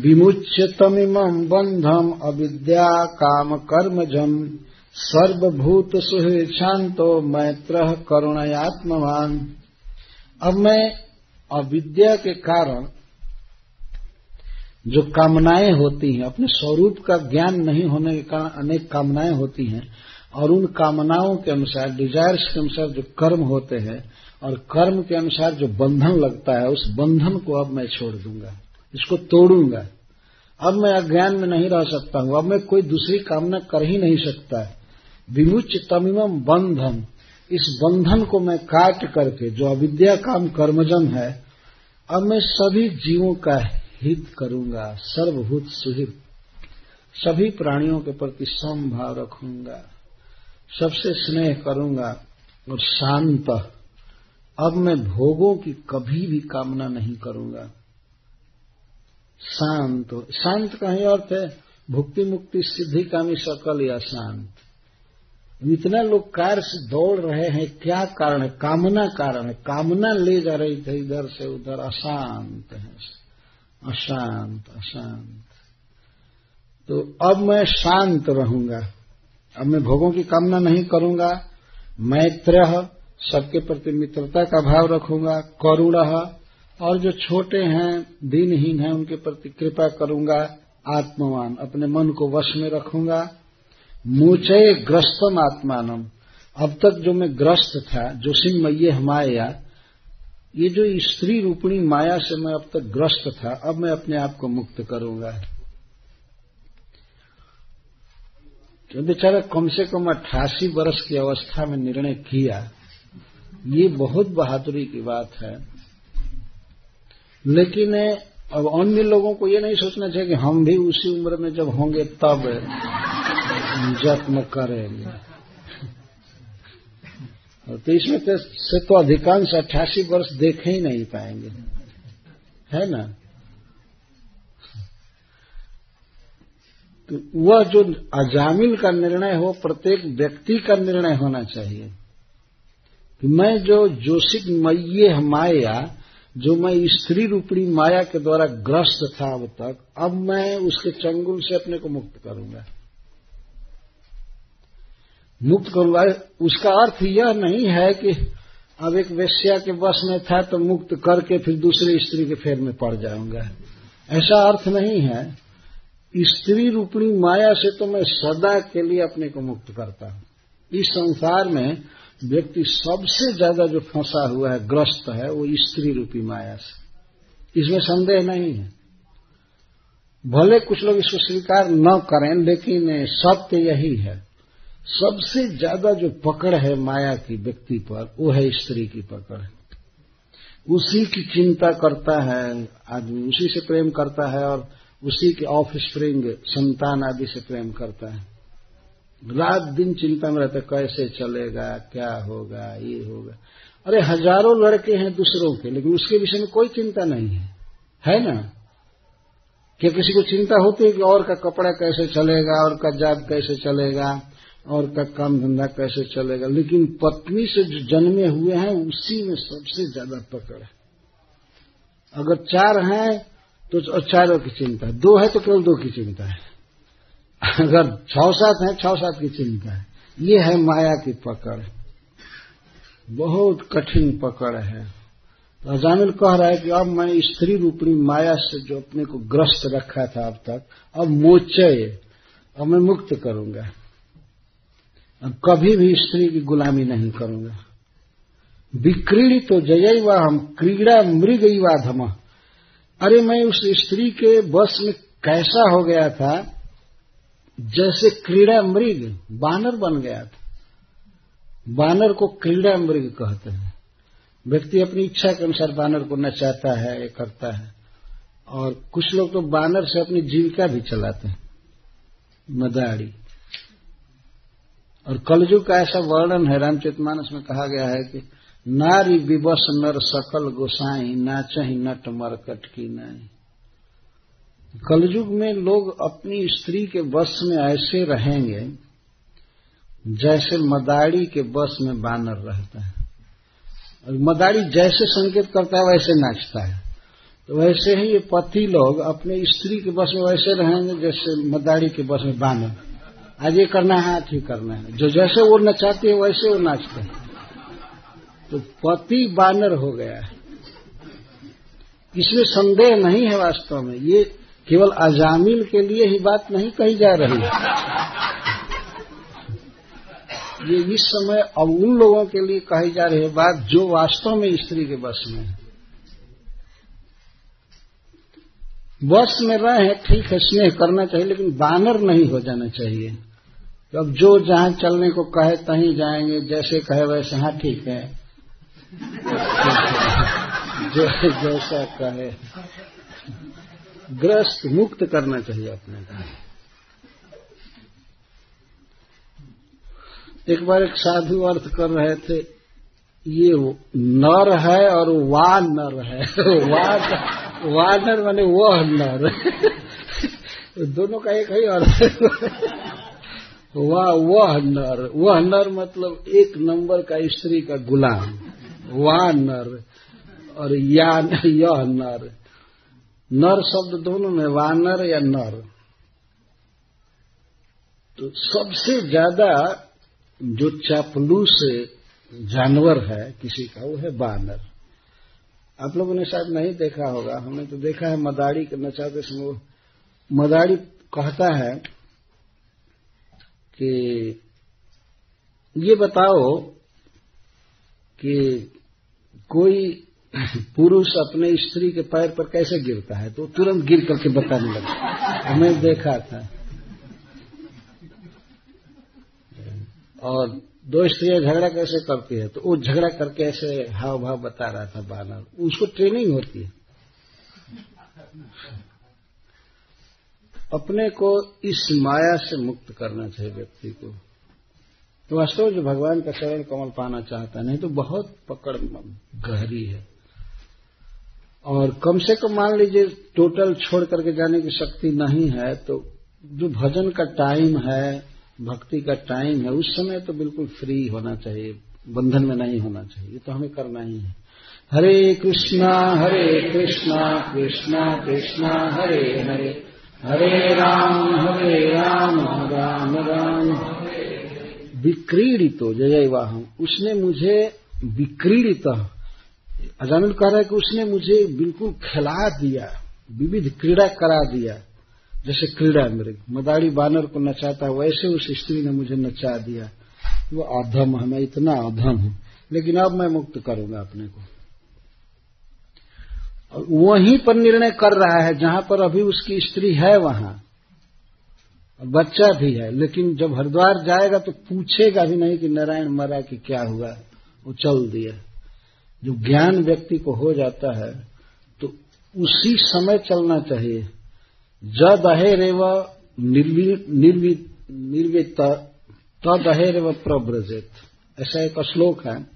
Speaker 1: विमुच्य तमिमम बंधम अविद्या काम कर्मजम सर्वभूत सुहे शांतो मैत्र करुणयात्मवान। अब मैं अविद्या के कारण जो कामनाएँ होती हैं, अपने स्वरूप का ज्ञान नहीं होने के कारण अनेक कामनाएँ होती हैं, और उन कामनाओं के अनुसार डिजायर्स के अनुसार जो कर्म होते हैं, और कर्म के अनुसार जो बंधन लगता है, उस बंधन को अब मैं छोड़ दूँगा। इसको तोड़ूँगा। अब मैं अज्ञान में नहीं रह सकता हूँ। अब मैं कोई दूसरी कामना कर ही नहीं सकता। विमुच तमिम बंधन इस बंधन को मैं काट करके, जो अविद्या काम कर्मजन है, अब मैं सभी जीवों का हित करूँगा। सर्वभूत सुहित। सभी प्राणियों के प्रति समभाव रखूँगा। सबसे स्नेह करूँगा और शांत। अब मैं भोगों की कभी भी कामना नहीं करूँगा। शांत शांत का ही अर्थ है भुक्ति मुक्ति सिद्धि कामी सकल या शांत। इतना लोग कार से दौड़ रहे हैं, क्या कारण है? कामना कारण है। कामना ले जा रही थे इधर से उधर। अशांत है। अशांत अशांत। तो अब मैं शांत रहूँगा। अब मैं भोगों की कामना नहीं करूँगा। मैत्र, सबके प्रति मित्रता का भाव रखूँगा। करुण और जो छोटे हैं, दिनहीन हैं, उनके प्रति कृपा करूँगा, आत्मवान, अपने मन को वश में रखूँगा। मुचय ग्रस्तम आत्मानम। अब तक जो मैं ग्रस्त था, जो सिंह मैये हमाया, ये जो स्त्री रूपणी माया से मैं अब तक ग्रस्त था, अब मैं अपने आप को मुक्त करूँगा। तो बेचारा कम से कम अट्ठासी वर्ष की अवस्था में निर्णय किया। ये बहुत बहादुरी की बात है। लेकिन अब अन्य लोगों को ये नहीं सोचना चाहिए कि हम भी उसी उम्र में जब होंगे तब जत्न करेंगे। तो इसमें से तो अधिकांश अट्ठासी वर्ष देख ही नहीं पाएँगे। है ना? तो वह जो अजामिल का निर्णय हो, प्रत्येक व्यक्ति का निर्णय होना चाहिए। कि मैं जो जोशिक मये माया जो मैं स्त्री रूपणी माया के द्वारा ग्रस्त था अब तक, अब मैं उसके चंगुल से अपने को मुक्त करूँगा। मुक्त करूँगा उसका अर्थ यह नहीं है कि अब एक वेश्या के बस में था तो मुक्त करके फिर दूसरी स्त्री के फेर में पड़ जाऊँगा। ऐसा अर्थ नहीं है। स्त्री रूपणी माया से तो मैं सदा के लिए अपने को मुक्त करता हूँ। इस संसार में व्यक्ति सबसे ज़्यादा जो फंसा हुआ है, ग्रस्त है, वो स्त्री रूपी माया से। इसमें संदेह नहीं है। भले कुछ लोग इसको स्वीकार न करें, लेकिन सत्य यही है। सबसे ज़्यादा जो पकड़ है माया की व्यक्ति पर, वो है स्त्री की पकड़। उसी की चिंता करता है आदमी, उसी से प्रेम करता है और उसी के ऑफ़ स्प्रिंग संतान आदि से प्रेम करता है। रात दिन चिंता में रहता, कैसे चलेगा, क्या होगा, ये होगा। अरे, हज़ारों लड़के हैं दूसरों के, लेकिन उसके विषय में कोई चिंता नहीं है। है ना? क्या किसी को चिंता होती है कि और का कपड़ा कैसे चलेगा, और का जात कैसे चलेगा, और का काम धंधा कैसे चलेगा? लेकिन पत्नी से जो जन्मे हुए हैं, उसी में सबसे ज़्यादा पकड़ है। अगर चार हैं तो चारों की चिंता। दो है तो केवल दो की चिंता है। अगर छह सात है छह सात की चिंता है। ये है माया की पकड़। बहुत कठिन पकड़ है। तो अजामिल कह रहा है कि अब मैं स्त्री रूपणी माया से जो अपने को ग्रस्त रखा था अब तक, अब मोचय अब मैं मुक्त करूँगा। अब कभी भी स्त्री की गुलामी नहीं करूँगा। विक्रीड़ी तो जय व हम, क्रीड़ा मृग धम। अरे मैं उस स्त्री के बस में कैसा हो गया था जैसे क्रीड़ा मृग बानर बन गया था। बानर को क्रीड़ा मृग कहते हैं। व्यक्ति अपनी इच्छा के अनुसार बानर को नचाता है, ये करता है। और कुछ लोग तो बानर से अपनी जीविका भी चलाते हैं। मदारी। और कलजुग का ऐसा वर्णन है, रामचरितमानस में कहा गया है कि नारी विवश नर सकल गोसाई, नाचही नट मरकट की नाई। कलयुग में लोग अपनी स्त्री के बस में ऐसे रहेंगे जैसे मदारी के बस में बानर रहता है। और मदारी जैसे संकेत करता है, वैसे नाचता है। तो वैसे ही ये पति लोग अपने स्त्री के बस में वैसे रहेंगे जैसे मदारी के बस में बानर। आज ये करना है, आज ही करना है। जो जैसे वो नचाते है, वैसे वो नाचते हैं। तो पति बानर हो गया है। इसमें संदेह नहीं है वास्तव में। ये केवल अजामिल के लिए ही बात नहीं कही जा रही। ये इस समय अब उन लोगों के लिए कही जा रही है बात जो वास्तव में स्त्री के बस में है। बस में रहे ठीक है, स्नेह करना चाहिए, लेकिन बानर नहीं हो जाना चाहिए। अब जो जहाँ चलने को कहे, तहीं जाएँगे, जैसे कहे वैसे। हाँ ठीक है। (laughs) जो जैसा कहे। ग्रस्त मुक्त करना चाहिए अपने का एक बार एक साधु अर्थ कर रहे थे, ये नर है और वा नर है। वा वा नर माने वह नर। (laughs) दोनों का एक ही अर्थ है। (laughs) वाह, वह नर। वह नर मतलब एक नंबर का स्त्री का गुलाम। वाह नर और या यह नर। नर शब्द दोनों में, वानर या नर। तो सबसे ज़्यादा जो चापलूस जानवर है किसी का, वो है बानर आप लोगों ने शायद नहीं देखा होगा, हमने तो देखा है मदारी के नचाते समय मदारी कहता है कि ये बताओ कि कोई पुरुष अपने स्त्री के पैर पर कैसे गिरता है? तो तुरंत गिर करके बताने लगा। हमें देखा था। और दो स्त्रियाँ झगड़ा कैसे करती है? तो वो झगड़ा करके ऐसे हाव भाव बता रहा था बानर। उसको ट्रेनिंग होती है। अपने को इस माया से मुक्त करना चाहिए व्यक्ति को। तो वास्तव जो भगवान का शरण कमल पाना चाहता नहीं तो बहुत पकड़, गहरी है। और कम से कम मान लीजिए टोटल छोड़ करके जाने की शक्ति नहीं है तो जो भजन का टाइम है, भक्ति का टाइम है, उस समय तो बिल्कुल फ्री होना चाहिए, बंधन में नहीं होना चाहिए, ये तो हमें करना ही है। हरे कृष्णा हरे कृष्णा कृष्णा कृष्णा, हरे हरे हरे राम हरे राम राम राम। विक्रीडितो, जय वाहन उसने मुझे विक्रीडित अजामिल कह रहा है कि उसने मुझे बिल्कुल खिला दिया, विविध क्रीड़ा करा दिया, जैसे क्रीड़ा मृग मदारी बानर को नचाता वैसे उस स्त्री ने मुझे नचा दिया। वो अधम है, मैं इतना अधम हूँ। लेकिन अब मैं मुक्त करूँगा अपने को। और वहीं पर निर्णय कर रहा है, जहाँ पर अभी उसकी स्त्री है वहाँ। और बच्चा भी है, लेकिन जब हरिद्वार जाएगा तो पूछेगा भी नहीं कि नारायण मरा कि क्या हुआ, वो चल दिया। जो ज्ञान व्यक्ति को हो जाता है तो उसी समय चलना चाहिए। जद अहेरेव निर्वित, तद अहेरेव प्रव्रजित। ऐसा एक श्लोक है।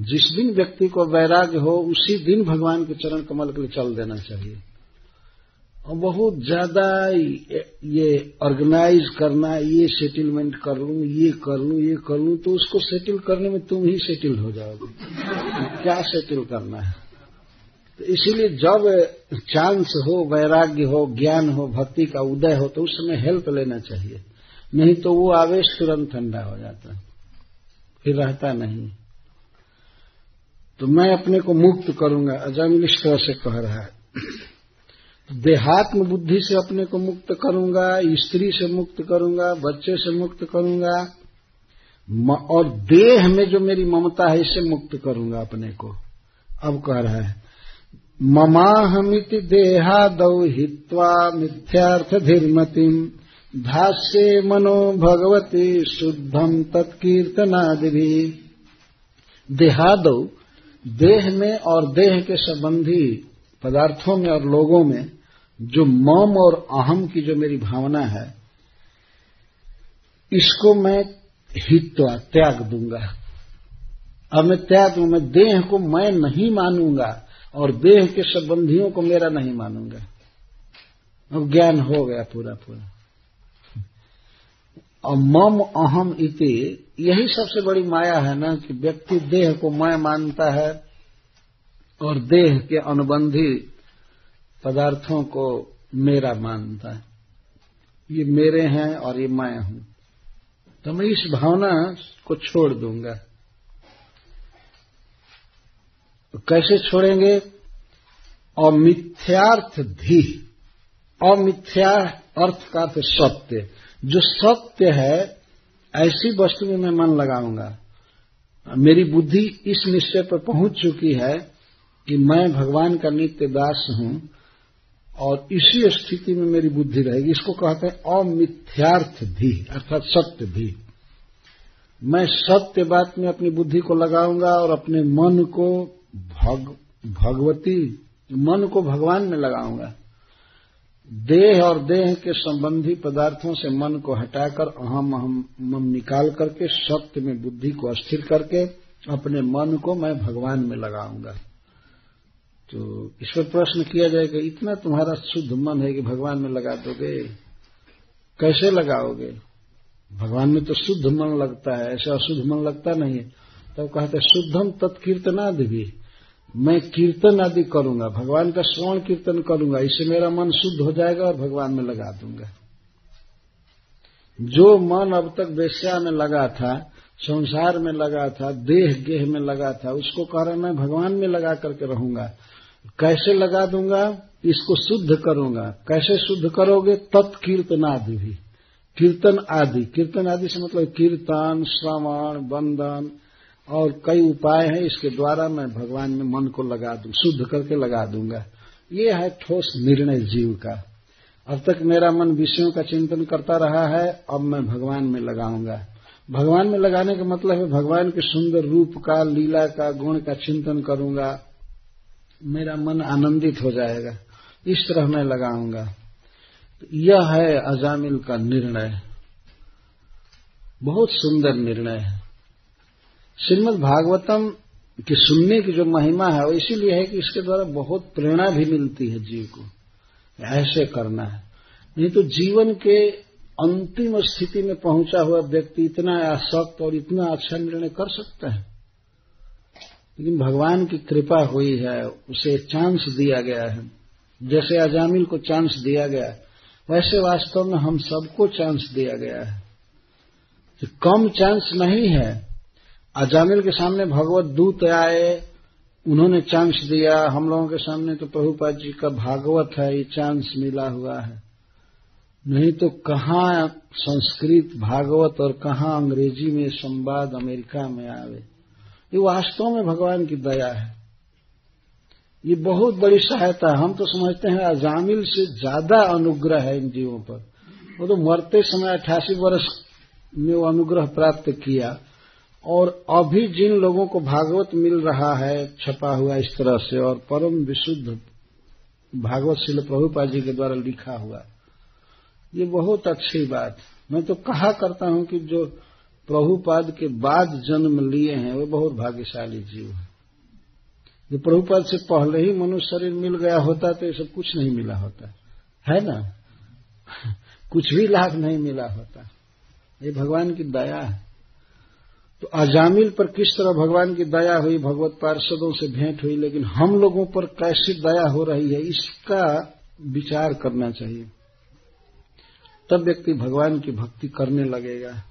Speaker 1: जिस दिन व्यक्ति को वैराग्य हो, उसी दिन भगवान के चरण कमल के लिए चल देना चाहिए। बहुत ज़्यादा ये ऑर्गेनाइज करना, ये सेटलमेंट कर लूँ, ये कर लूँ, ये कर लूँ तो उसको सेटल करने में तुम ही सेटल हो जाओगे। क्या सेटल करना है? तो इसीलिए जब चांस हो, वैराग्य हो, ज्ञान हो, भक्ति का उदय हो तो उस समय हेल्प लेना चाहिए। नहीं तो वो आवेश तुरंत ठंडा हो जाता फिर रहता नहीं। तो मैं अपने को मुक्त करूँगा अजामिल इस तरह से कह रहा है। देहात्म बुद्धि से अपने को मुक्त करूँगा, स्त्री से मुक्त करूँगा, बच्चे से मुक्त करूँगा और देह में जो मेरी ममता है इससे मुक्त करूँगा अपने को। अब कह रहा है, ममाहमिति देहादौ हित्वा मिथ्यार्थ धीर्मतिम। धास्य मनो भगवती शुद्धम तत्कीर्तनादि भी देहादौ, देह में और देह के संबंधी पदार्थों में और लोगों में जो मम और अहम की जो मेरी भावना है, इसको मैं हित्वा त्याग दूँगा। अब मैं त्याग, मैं देह को मैं नहीं मानूँगा और देह के संबंधियों को मेरा नहीं मानूँगा। अब ज्ञान हो गया पूरा पूरा। और मम अहम इति, यही सबसे बड़ी माया है ना कि व्यक्ति देह को मैं मानता है और देह के अनुबंधी पदार्थों को मेरा मानता है। ये मेरे हैं और ये मैं हूँ। तो मैं इस भावना को छोड़ दूँगा। तो कैसे छोड़ेंगे? अमिथ्यार्थ धी अमिथ्या अर्थ का अर्थ सत्य। जो सत्य है, ऐसी वस्तु में मैं मन लगाऊँगा। मेरी बुद्धि इस निश्चय पर पहुँच चुकी है कि मैं भगवान का नित्य दास हूँ। और इसी स्थिति में मेरी बुद्धि रहेगी। इसको कहते हैं अमिथ्यार्थ भी अर्थात सत्य भी। मैं सत्य बात में अपनी बुद्धि को लगाऊँगा और अपने मन को भग, भगवती मन को भगवान में लगाऊँगा। देह और देह के संबंधी पदार्थों से मन को हटाकर अहम अहम मम निकाल करके सत्य में बुद्धि को अस्थिर करके अपने मन को मैं भगवान में लगाऊँगा। तो इस पर प्रश्न किया जाएगा इतना तुम्हारा शुद्ध मन है कि भगवान में लगा दोगे? कैसे लगाओगे? भगवान में तो शुद्ध मन लगता है, ऐसा अशुद्ध मन लगता नहीं है। तब कहते शुद्धम तत्कीर्तनादि भी मैं कीर्तन आदि करूँगा, भगवान का श्रवण कीर्तन करूँगा, इससे मेरा मन शुद्ध हो जाएगा और भगवान में लगा दूँगा। जो मन अब तक वेश्या में लगा था, संसार में लगा था, देह गेह में लगा था, उसको कह रहे मैं भगवान में लगा करके रहूँगा। कैसे लगा दूँगा? इसको शुद्ध करूँगा। कैसे शुद्ध करोगे? तत्कीर्तन आदि भी। कीर्तन आदि। कीर्तन आदि से मतलब कीर्तन, श्रवण, बंधन और कई उपाय हैं। इसके द्वारा मैं भगवान में मन को लगा दू, शुद्ध करके लगा दूँगा। ये है ठोस निर्णय जीव का। अब तक मेरा मन विषयों का चिंतन करता रहा है, अब मैं भगवान में लगाऊँगा। भगवान में लगाने का मतलब है भगवान के सुंदर रूप का, लीला का, गुण का चिंतन करूँगा। मेरा मन आनंदित हो जाएगा। इस तरह मैं लगाऊँगा। तो यह है अजामिल का निर्णय। बहुत सुंदर निर्णय है। श्रीमद भागवतम की सुनने की जो महिमा है, वो इसीलिए है कि इसके द्वारा बहुत प्रेरणा भी मिलती है जीव को। ऐसे करना है। नहीं तो जीवन के अंतिम स्थिति में पहुँचा हुआ व्यक्ति इतना आसक्त और इतना अच्छा निर्णय कर सकता है। लेकिन भगवान की कृपा हुई है, उसे चांस दिया गया है। जैसे अजामिल को चांस दिया गया, वैसे वास्तव में हम सबको चांस दिया गया है। तो कम चांस नहीं है। अजामिल के सामने भगवत दूत आए, उन्होंने चांस दिया। हम लोगों के सामने तो प्रभुपाद जी का भागवत है, ये चांस मिला हुआ है। नहीं तो कहाँ संस्कृत भागवत और कहाँ अंग्रेज़ी में संवाद अमेरिका में आवे? ये वास्तव में भगवान की दया है। ये बहुत बड़ी सहायता हम तो समझते हैं अजामिल से ज़्यादा अनुग्रह है इन जीवों पर। वो तो मरते समय अठासी वर्ष में वो अनुग्रह प्राप्त किया। और अभी जिन लोगों को भागवत मिल रहा है, छपा हुआ इस तरह से, और परम विशुद्ध भागवत शिल प्रभुपा जी के द्वारा लिखा हुआ, ये बहुत अच्छी बात। मैं तो कहा करता हूँ कि जो प्रभुपाद के बाद जन्म लिए हैं, वे बहुत भाग्यशाली जीव है। जो प्रभुपाद से पहले ही मनुष्य शरीर मिल गया होता तो ये सब कुछ नहीं मिला होता। है ना? (laughs) कुछ भी लाभ नहीं मिला होता। ये भगवान की दया है। तो अजामिल पर किस तरह भगवान की दया हुई, भगवत पार्षदों से भेंट हुई, लेकिन हम लोगों पर कैसी दया हो रही है, इसका विचार करना चाहिए। तब व्यक्ति भगवान की भक्ति करने लगेगा।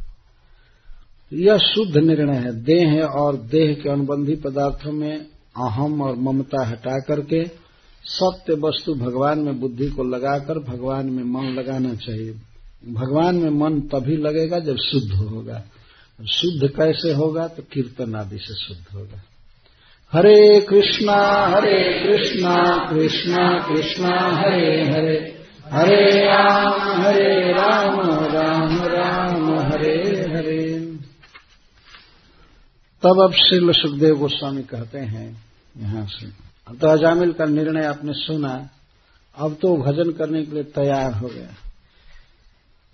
Speaker 1: यह शुद्ध निर्णय है। देह और देह के अनुबंधी पदार्थों में अहम और ममता हटा करके सत्य वस्तु भगवान में बुद्धि को लगाकर भगवान में मन लगाना चाहिए। भगवान में मन तभी लगेगा जब शुद्ध होगा। शुद्ध कैसे होगा? तो कीर्तन आदि से शुद्ध होगा। हरे कृष्णा हरे कृष्णा कृष्णा कृष्णा, हरे हरे। हरे राम हरे राम राम राम हरे हरे तब अब श्री सुखदेव गोस्वामी कहते हैं, यहाँ से तो अजामिल का निर्णय आपने सुना, अब तो भजन करने के लिए तैयार हो गया।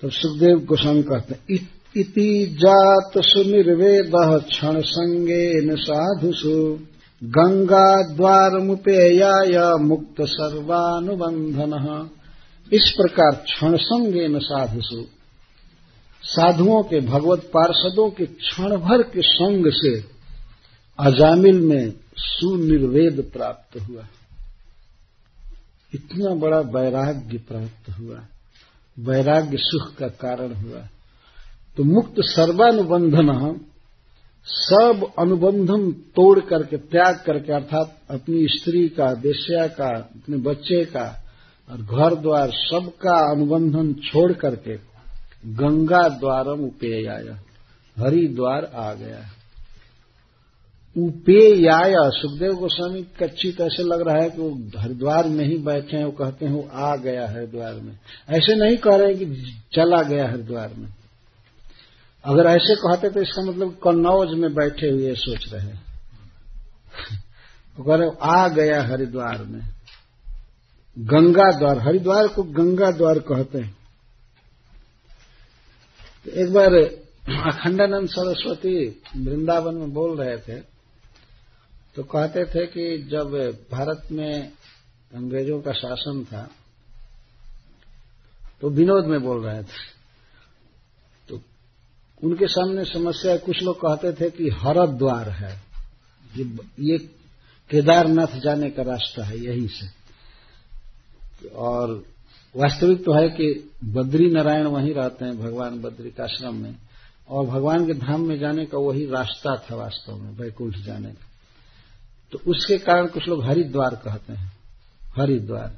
Speaker 1: तो सुखदेव गोस्वामी कहते हैं, इति जात सुनिर्वेद क्षण संगे साधुषु। गंगा द्वार मुपेयाय मुक्त सर्वानुबंधन। इस प्रकार क्षण संगे न साधुषु। साधुओं के, भगवत पार्षदों के क्षण भर के संग से अजामिल में सुनिर्वेद प्राप्त हुआ। इतना बड़ा वैराग्य प्राप्त हुआ। वैराग्य सुख का कारण हुआ। तो मुक्त सर्वानुबंधन, सब अनुबंधन तोड़ करके, त्याग करके, अर्थात अपनी स्त्री का वेश्या का, अपने बच्चे का, और घर द्वार सबका अनुबंधन छोड़ करके गंगा द्वारम उपेयाया। हरिद्वार आ गया। उपेयाय, सुखदेव गोस्वामी, कच्चित ऐसे लग रहा है कि वो हरिद्वार में ही बैठे हैं, वो कहते हैं, वो आ गया हरिद्वार में। ऐसे नहीं कह रहे कि चला गया हरिद्वार में। अगर ऐसे कहते तो इसका मतलब कन्नौज में बैठे हुए सोच रहे वो कह रहे आ गया हरिद्वार में। गंगा द्वार, हरिद्वार को गंगा द्वार कहते हैं। एक बार अखंडानंद सरस्वती वृंदावन में बोल रहे थे तो कहते थे कि जब भारत में अंग्रेज़ों का शासन था तो विनोद में बोल रहे थे। तो उनके सामने समस्या कुछ लोग कहते थे कि हरद द्वार है ये केदारनाथ जाने का रास्ता है, यहीं से। और वास्तविक तो है कि बद्री नारायण वहीं रहते हैं, भगवान बद्री का आश्रम में। और भगवान के धाम में जाने का वही रास्ता था वास्तव में वैकुंठ जाने का। तो उसके कारण कुछ लोग हरिद्वार कहते हैं। हरिद्वार।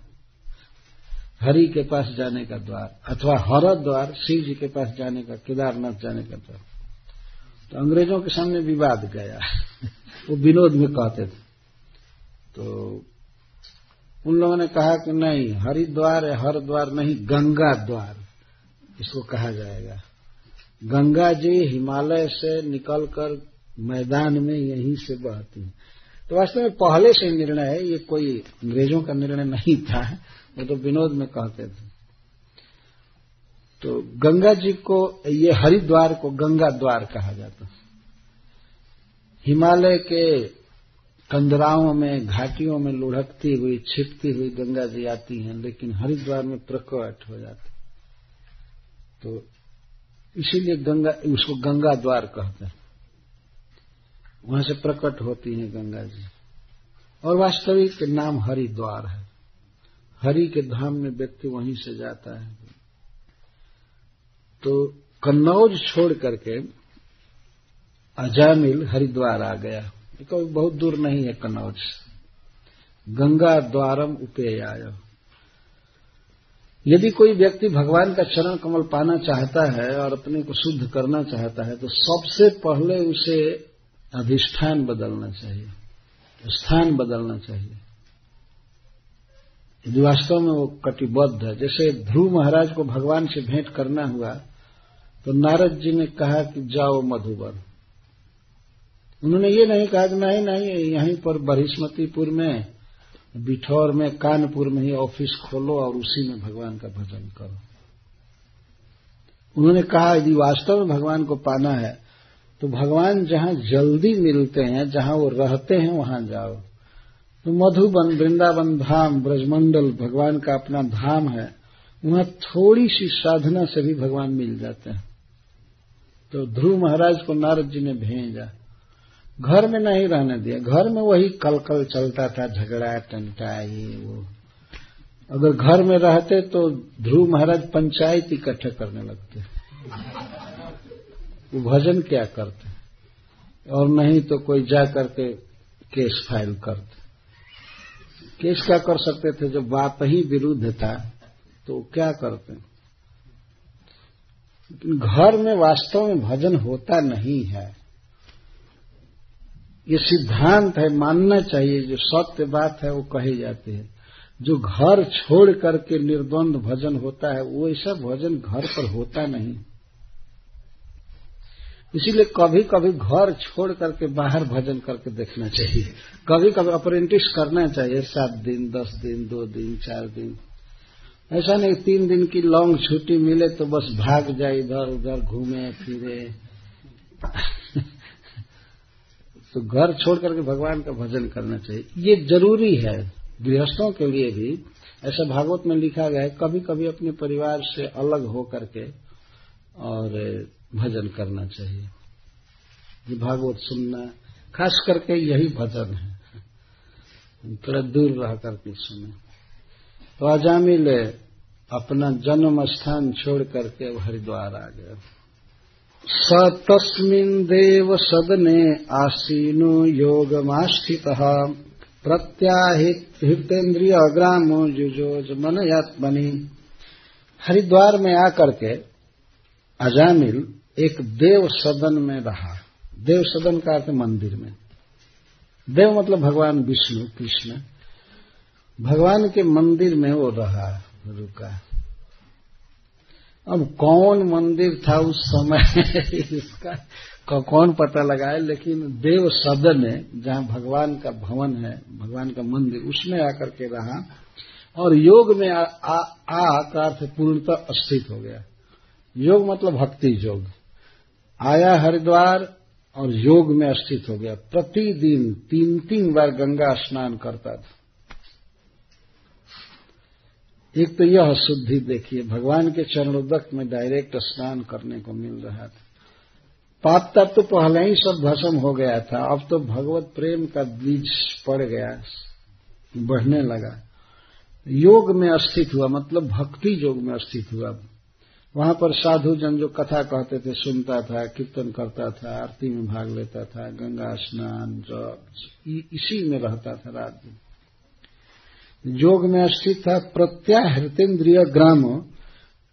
Speaker 1: हरि के पास जाने का द्वार, अथवा हर द्वार शिव जी के पास जाने का, केदारनाथ जाने का द्वार। तो अंग्रेज़ों के सामने विवाद गया। (laughs) वो विनोद में कहते थे। तो उन लोगों ने कहा कि नहीं, हरिद्वार है, हर द्वार नहीं, गंगा द्वार, इसको कहा जाएगा। गंगा जी हिमालय से निकलकर मैदान में यहीं से बहती है। तो वास्तव में पहले से निर्णय है, ये कोई अंग्रेज़ों का निर्णय नहीं था, वो तो विनोद में कहते थे। तो गंगा जी को, ये हरिद्वार को गंगा द्वार कहा जाता हिमालय के कंदराओं में, घाटियों में लुढ़कती हुई, छिपती हुई गंगा जी आती हैं, लेकिन हरिद्वार में प्रकट हो जाती तो इसीलिए गंगा, उसको गंगा द्वार कहते हैं। वहाँ से प्रकट होती हैं गंगा जी। और वास्तविक नाम हरिद्वार है। हरि के धाम में व्यक्ति वहीं से जाता है। तो कन्नौज छोड़ करके अजामिल हरिद्वार आ गया। कोई बहुत दूर नहीं है कन्नौज गंगा द्वारम उपेय यदि कोई व्यक्ति भगवान का चरण कमल पाना चाहता है और अपने को शुद्ध करना चाहता है तो सबसे पहले उसे अधिष्ठान बदलना चाहिए। स्थान बदलना चाहिए। यदि वास्तव में वो कटिबद्ध है, जैसे ध्रुव महाराज को भगवान से भेंट करना हुआ तो नारद जी ने कहा कि जाओ मधुबन उन्होंने ये नहीं कहा कि नहीं नहीं, यहीं पर बरिस्मतीपुर में, बिठौर में, कानपुर में ही ऑफ़िस खोलो और उसी में भगवान का भजन करो। उन्होंने कहा, यदि वास्तव में भगवान को पाना है तो भगवान जहाँ जल्दी मिलते हैं, जहाँ वो रहते हैं, वहाँ जाओ। तो मधुबन, वृंदावन धाम, ब्रजमंडल, भगवान का अपना धाम है, वहाँ थोड़ी सी साधना से भी भगवान मिल जाते हैं। तो ध्रुव महाराज को नारद जी ने भेजा। घर में नहीं रहने दिया। घर में वही कल कल चलता था, झगड़ा टंटा ये वो। अगर घर में रहते तो ध्रुव महाराज पंचायत इकट्ठे करने लगते। वो भजन क्या करते? और नहीं तो कोई जा करके केस फ़ाइल करते। केस क्या कर सकते थे? जब बाप ही विरुद्ध था तो क्या करते? लेकिन घर में वास्तव में भजन होता नहीं है। ये सिद्धांत है, मानना चाहिए, जो सत्य बात है, वो कही जाती है। जो घर छोड़ करके निर्द्वंद भजन होता है, वो ऐसा भजन घर पर होता नहीं। इसीलिए कभी कभी घर छोड़ करके बाहर भजन करके देखना चाहिए। कभी कभी अप्रेंटिस करना चाहिए, सात दिन, दस दिन, दो दिन, चार दिन। ऐसा नहीं, तीन दिन की लॉन्ग छुट्टी मिले तो बस भाग जाए इधर उधर घूमे, फिरे। तो घर छोड़ करके भगवान का भजन करना चाहिए। ये ज़रूरी है गृहस्थों के लिए भी। ऐसा भागवत में लिखा गया है कभी कभी अपने परिवार से अलग हो करके और भजन करना चाहिए। ये भागवत सुनना, खास करके यही भजन है। थोड़ा दूर रह करके सुने। तो अजामिल अपना जन्म स्थान छोड़ करके हरिद्वार आ गया। स तस्मिन् देव सदने आसीनो योगमास्थितः प्रत्याहितेन्द्रिय ग्रामो जुजोज मनयात्मनि हरिद्वार में आकर के अजामिल एक देव सदन में रहा। देव सदन का अर्थ मंदिर में। देव मतलब भगवान विष्णु, कृष्ण। भगवान के मंदिर में वो रहा, रुका। अब कौन मंदिर था उस समय? इसका कौन पता लगाए लेकिन देव सदन है जहाँ भगवान का भवन है भगवान का मंदिर उसमें आकर के रहा और योग में आ, आ, आ का अर्थ पूर्णतः स्थित हो गया। योग मतलब भक्ति योग। आया हरिद्वार और योग में स्थित हो गया। प्रतिदिन तीन तीन बार गंगा स्नान करता था। एक तो यह शुद्धि देखिए, भगवान के चरणोदक में डायरेक्ट स्नान करने को मिल रहा था। पाप तब तो पहले ही सब भस्म हो गया था, अब तो भगवत प्रेम का बीज पड़ गया, बढ़ने लगा। योग में स्थित हुआ मतलब भक्ति योग में स्थित हुआ। वहाँ पर साधु जन जो कथा कहते थे, सुनता था, कीर्तन करता था, आरती में भाग लेता था, गंगा स्नान जब इसी में रहता था रात दिन। योग में स्थित था प्रत्याहृतेन्द्रिय ग्राम।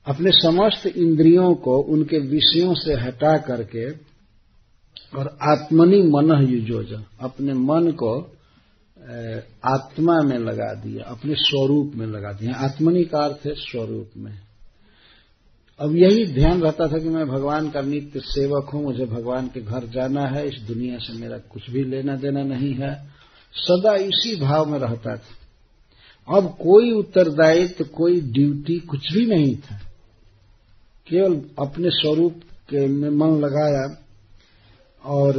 Speaker 1: अपने समस्त इंद्रियों को उनके विषयों से हटा करके और आत्मनि मन युजोज। अपने मन को आत्मा में लगा दिया, अपने स्वरूप में लगा दिया। आत्मनि का अर्थ है स्वरूप में। अब यही ध्यान रहता था कि मैं भगवान का नित्य सेवक हूँ, मुझे भगवान के घर जाना है, इस दुनिया से मेरा कुछ भी लेना देना नहीं है। सदा इसी भाव में रहता था। अब कोई उत्तरदायित्व, कोई ड्यूटी कुछ भी नहीं था। केवल अपने स्वरूप के में मन लगाया और,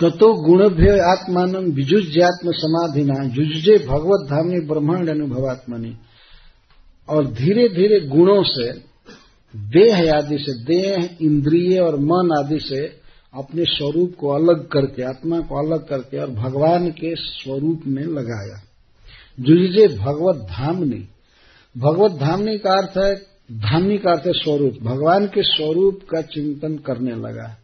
Speaker 1: ततो गुणभ्य आत्मान विजुज्यात्म समाधिना जुजुजे भगवत धामनी ब्रह्मांड अनुभवात्मनि। और धीरे धीरे गुणों से, देह आदि से, देह, इंद्रिय और मन आदि से अपने स्वरूप को अलग करके, आत्मा को अलग करके और भगवान के स्वरूप में लगाया। जुजे भगवत धामनी। भगवत धामनी का अर्थ है धामी का अर्थ है स्वरूप। भगवान के स्वरूप का चिंतन करने लगा।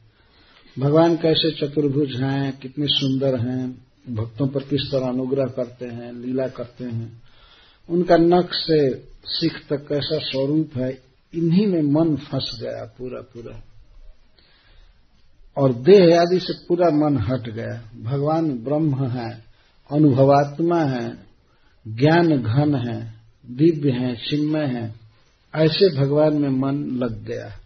Speaker 1: भगवान कैसे चतुर्भुज हैं, कितने सुंदर हैं, भक्तों पर किस तरह अनुग्रह करते हैं, लीला करते हैं। उनका नख से सिख तक कैसा स्वरूप है, इन्हीं में मन फंस गया पूरा पूरा और देह आदि से पूरा मन हट गया। भगवान ब्रह्म है, अनुभवात्मा है ज्ञान घन है, दिव्य है, चिन्मय है, ऐसे भगवान में मन लग गया।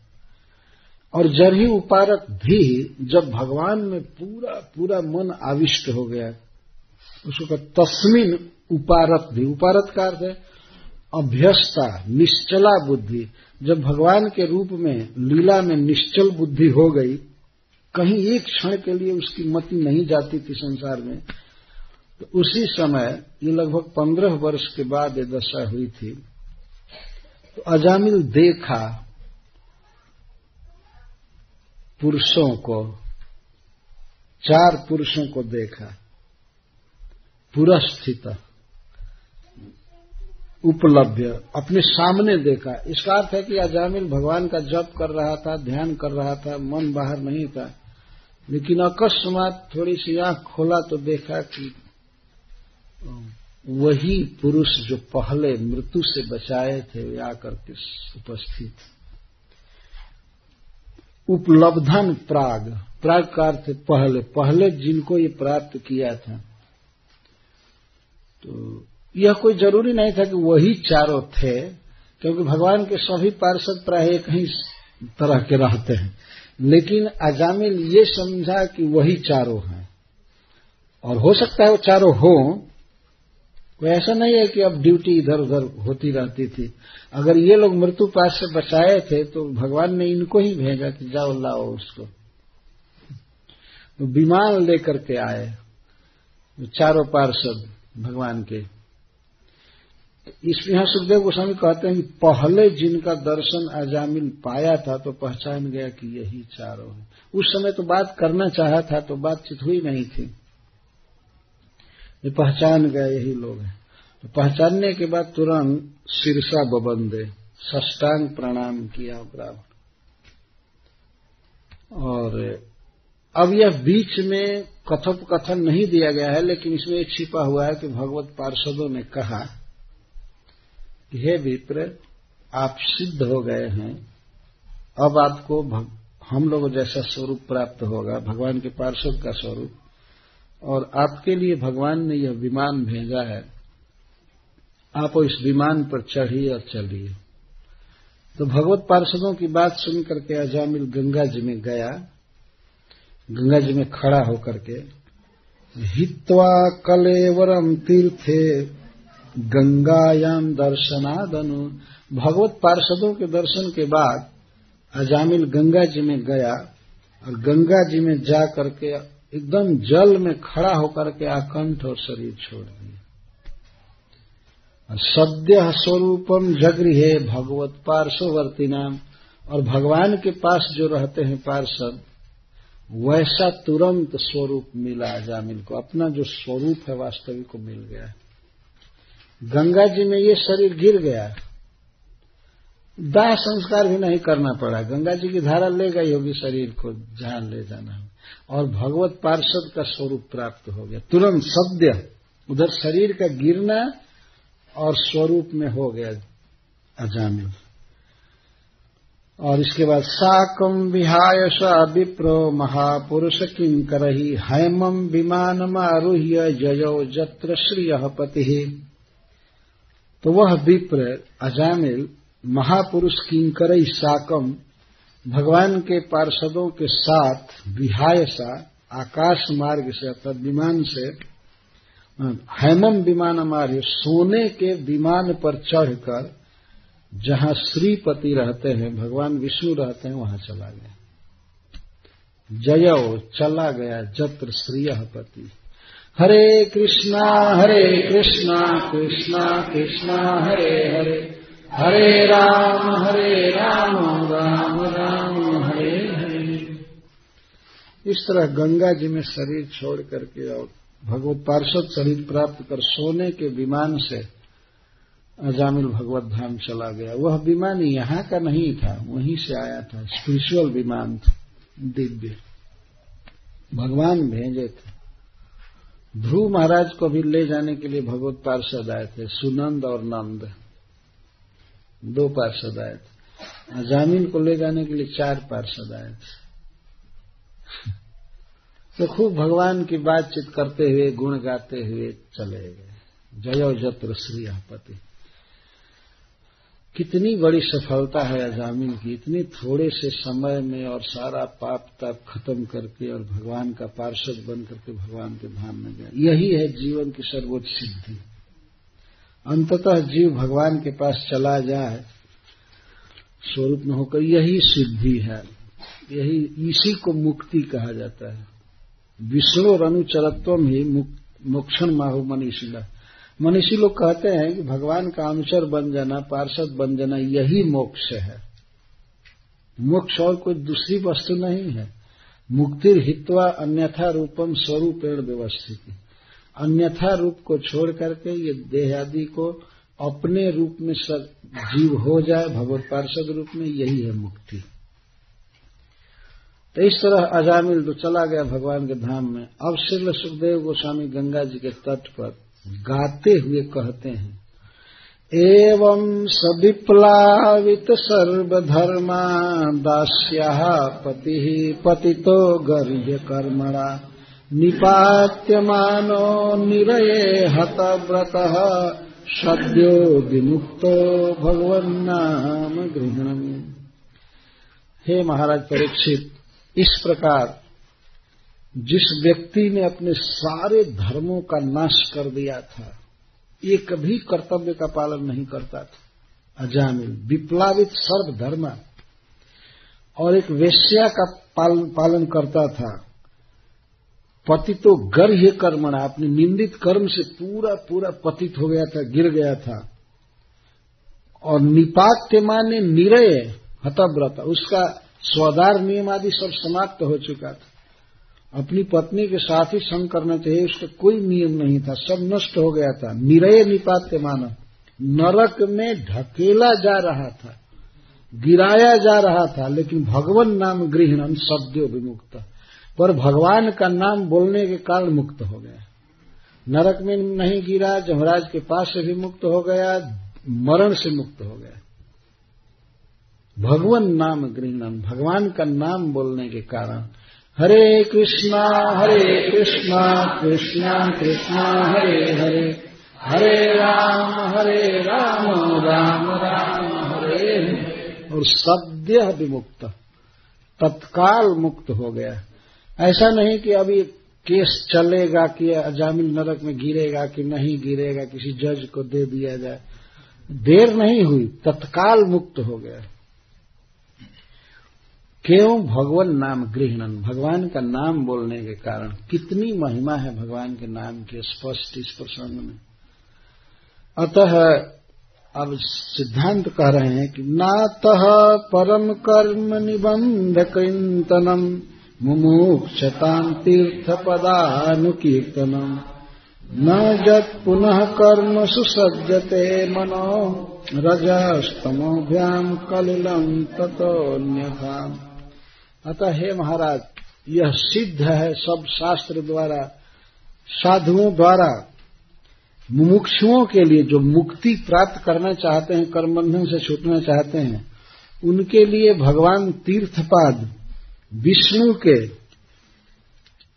Speaker 1: और जर ही उपारक भी जब भगवान में पूरा पूरा मन आविष्ट हो गया, उसको तस्मिन उपारत भी उपारत का अर्थ है अभ्यस्ता, निश्चला बुद्धि। जब भगवान के रूप में, लीला में निश्चल बुद्धि हो गई, कहीं एक क्षण के लिए उसकी मति नहीं जाती थी संसार में तो उसी समय ये लगभग पंद्रह वर्ष के बाद ये दशा हुई थी तो अजामिल देखा पुरुषों को, चार पुरुषों को देखा, पुरस्थित, उपलब्ध, अपने सामने देखा। इसका अर्थ है कि अजामिल भगवान का जप कर रहा था, ध्यान कर रहा था, मन बाहर नहीं था। लेकिन अकस्मात थोड़ी सी आँख खोला तो देखा कि वही पुरुष जो पहले मृत्यु से बचाए थे, वे आकर के उपस्थित। उपलब्धन प्राग। प्राग का अर्थ पहले। पहले जिनको ये प्राप्त किया था तो यह कोई ज़रूरी नहीं था कि वही चारों थे, क्योंकि भगवान के सभी पार्षद प्राय एक ही तरह के रहते हैं। लेकिन अजामिल ये समझा कि वही चारों हैं। और हो सकता है वो चारों हों कोई ऐसा नहीं है कि अब ड्यूटी इधर उधर होती रहती थी। अगर ये लोग मृत्यु पास से बचाए थे तो भगवान ने इनको ही भेजा कि जाओ, लाओ उसको। तो विमान लेकर के आए, चारों पार्षद भगवान के। इस यहाँ सुखदेव गोस्वामी कहते हैं कि पहले जिनका दर्शन अजामिल पाया था तो पहचान गया कि यही चारों है। उस समय तो बात करना चाहा था तो बातचीत हुई नहीं थी। ये पहचान गए यही लोग हैं। तो पहचानने के बाद तुरंत शीर्षा बबंदे, सष्टांग प्रणाम किया ब्राह्मण। और अब यह बीच में कथप कथन नहीं दिया गया है, लेकिन इसमें छिपा हुआ है कि भगवत पार्षदों ने कहा कि, हे विप्र आप सिद्ध हो गए हैं। अब आपको हम लोग जैसा स्वरूप प्राप्त होगा, भगवान के पार्षद का स्वरूप। और आपके लिए भगवान ने यह विमान भेजा है। आप इस विमान पर चढ़िए और चलिए। तो भगवत पार्षदों की बात सुन करके अजामिल गंगा जी में गया। गंगा जी में खड़ा होकर के, हित्वा कलेवरम तीर्थे गंगायाम दर्शनादनु। भगवत पार्षदों के दर्शन के बाद अजामिल गंगा जी में गया और गंगा जी में जा करके एकदम जल में खड़ा होकर के आकंठ और शरीर छोड़ दिया सद्य स्वरूपम जगृहे भगवत पार्श्ववर्ती नाम। और भगवान के पास जो रहते हैं पार्षद, वैसा तुरंत स्वरूप मिला अजामिल को। अपना जो स्वरूप है वास्तविक को मिल गया गंगा जी में ये शरीर गिर गया। दाह संस्कार भी नहीं करना पड़ा। गंगा जी की धारा ले गई होगी शरीर को, जहाँ ले जाना और भगवत पार्षद का स्वरूप प्राप्त हो गया। तुरंत सद्य उधर शरीर का गिरना और स्वरूप में हो गया अजामिल। और इसके बाद साकम विहाय स विप्रो महापुरुष किम करही हैमम विमान मारूह्य जयो जत्र श्रिय पति। तो वह विप्र, अजामिल, महापुरुष किंकर साकम भगवान के पार्षदों के साथ विहाय सा, आकाश मार्ग से अर्थात विमान से हेमम विमान मार्ग, सोने के विमान पर चढ़कर जहाँ श्रीपति रहते हैं, भगवान विष्णु रहते हैं, वहाँ चला गया। जयो चला गया जत्र श्रिय पति। हरे कृष्णा हरे कृष्णा कृष्णा कृष्णा, हरे हरे। हरे राम हरे राम राम राम, हरे हरे। इस तरह गंगा जी में शरीर छोड़ करके और भगवत पार्षद शरीर प्राप्त कर सोने के विमान से अजामिल भगवत धाम चला गया। वह विमान यहाँ का नहीं था, वहीं से आया था। स्पिरिचुअल विमान था, दिव्य। भगवान भेजे थे। ध्रुव महाराज को भी ले जाने के लिए भगवत पार्षद आए थे, सुनंद और नंद। दो पार्षद आए थे। जामीन को ले जाने के लिए चार पार्षद आए थे। तो खूब भगवान की बातचीत करते हुए, गुण गाते हुए चले गए। जय जत्र श्री श्रीपति कितनी बड़ी सफलता है अजामिल की। इतनी थोड़े से समय में और सारा पाप तक खत्म करके और भगवान का पार्षद बन करके भगवान के धाम में गया यही है जीवन की सर्वोच्च सिद्धि। अंततः जीव भगवान के पास चला जाए, स्वरूप में होकर यही सिद्धि है। यही इसी को मुक्ति कहा जाता है। विष्णु अनुचरत्व ही मोक्षण माहु मनीषिला मनीषी लोग कहते हैं कि भगवान का अनुचर बन जाना, पार्षद बन जाना, यही मोक्ष है। मोक्ष और कोई दूसरी वस्तु नहीं है। मुक्ति हित्वा अन्यथा रूपम स्वरूपेण व्यवस्थित। अन्यथा रूप को छोड़ करके ये देह आदि को अपने रूप में सब जीव हो जाए, भगवत पार्षद रूप में, यही है मुक्ति। तो इस तरह अजामिल तो चला गया भगवान के धाम में। अब श्री सुखदेव गोस्वामी गंगा जी के तट पर गाते हुए कहते हैं, एवं सविप्लावित सर्वधर्मा दास्या पति पति तो गर्य कर्मणा। निपात्यमानो निरये हतव्रतः, सद्यो विमुक्तो भगवन्नाम गृहणम। हे महाराज परीक्षित, इस प्रकार जिस व्यक्ति ने अपने सारे धर्मों का नाश कर दिया था एक भी कर्तव्य का पालन नहीं करता था। अजामिल विप्लावित सर्वधर्म और एक वेश्या का पालन करता था। पति तो गर्ह्य कर्मणा अपने निंदित कर्म से पूरा पूरा पतित हो गया था, गिर गया था। और निपात्य माने निरय हतव्रत, उसका स्वदार नियम आदि सब समाप्त हो चुका था। अपनी पत्नी के साथ ही संग करना चाहिए उसका कोई नियम नहीं था, सब नष्ट हो गया था। निरय निपात्य मानव नरक में ढकेला जा रहा था, गिराया जा रहा था, लेकिन भगवान नाम गृहण शब्दों विमुक्त। पर भगवान का नाम बोलने के कारण मुक्त हो गया। नरक में नहीं गिरा, जमराज के पास से भी मुक्त हो गया, मरण से मुक्त हो गया। भगवान नाम गृहण भगवान का नाम बोलने के कारण हरे कृष्णा हरे कृष्णा कृष्णा कृष्णा, हरे हरे हरे राम हरे राम राम राम, हरे और सद्य विमुक्त तत्काल मुक्त हो गया। ऐसा नहीं कि अभी केस चलेगा कि अजामिल नरक में गिरेगा कि नहीं गिरेगा, किसी जज को दे दिया जाए। देर नहीं हुई, तत्काल मुक्त हो गया। क्यों? भगवान नाम गृहणन, भगवान का नाम बोलने के कारण। कितनी महिमा है भगवान के नाम की स्पष्ट इस प्रसंग में। अतः अब सिद्धांत कह रहे हैं कि नातः परम कर्म निबंध किंतनम मुमुक्षतां तीर्थ पदानुकीर्तनम न जत पुनः कर्म सुसज्जते मनो रजस्तमोभ्याम कलिलम तथोन्यथाम अतः हे महाराज, यह सिद्ध है सब शास्त्र द्वारा, साधुओं द्वारा। मुमुक्षुओं के लिए जो मुक्ति प्राप्त करना चाहते हैं कर्मबंधन से छूटना चाहते हैं, उनके लिए भगवान तीर्थपाद विष्णु के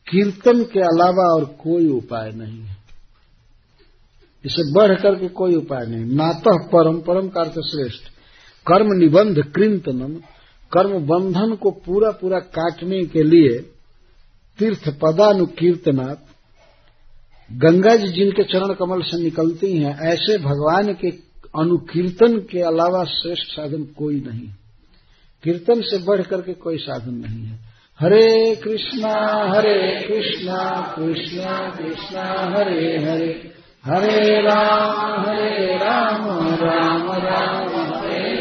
Speaker 1: कीर्तन के अलावा और कोई उपाय नहीं है। इसे बढ़ करके कोई उपाय नहीं। नातः परम परम का अर्थ श्रेष्ठ। कर्म निबंध कृंतनम कर्म बंधन को पूरा पूरा काटने के लिए तीर्थ पदानुकीर्तनात् गंगा जी जिनके चरण कमल से निकलती हैं, ऐसे भगवान के अनुकीर्तन के अलावा श्रेष्ठ साधन कोई नहीं। कीर्तन से बढ़ करके कोई साधन नहीं है। हरे कृष्णा हरे कृष्णा कृष्णा कृष्णा, हरे हरे। हरे राम हरे राम राम राम, हरे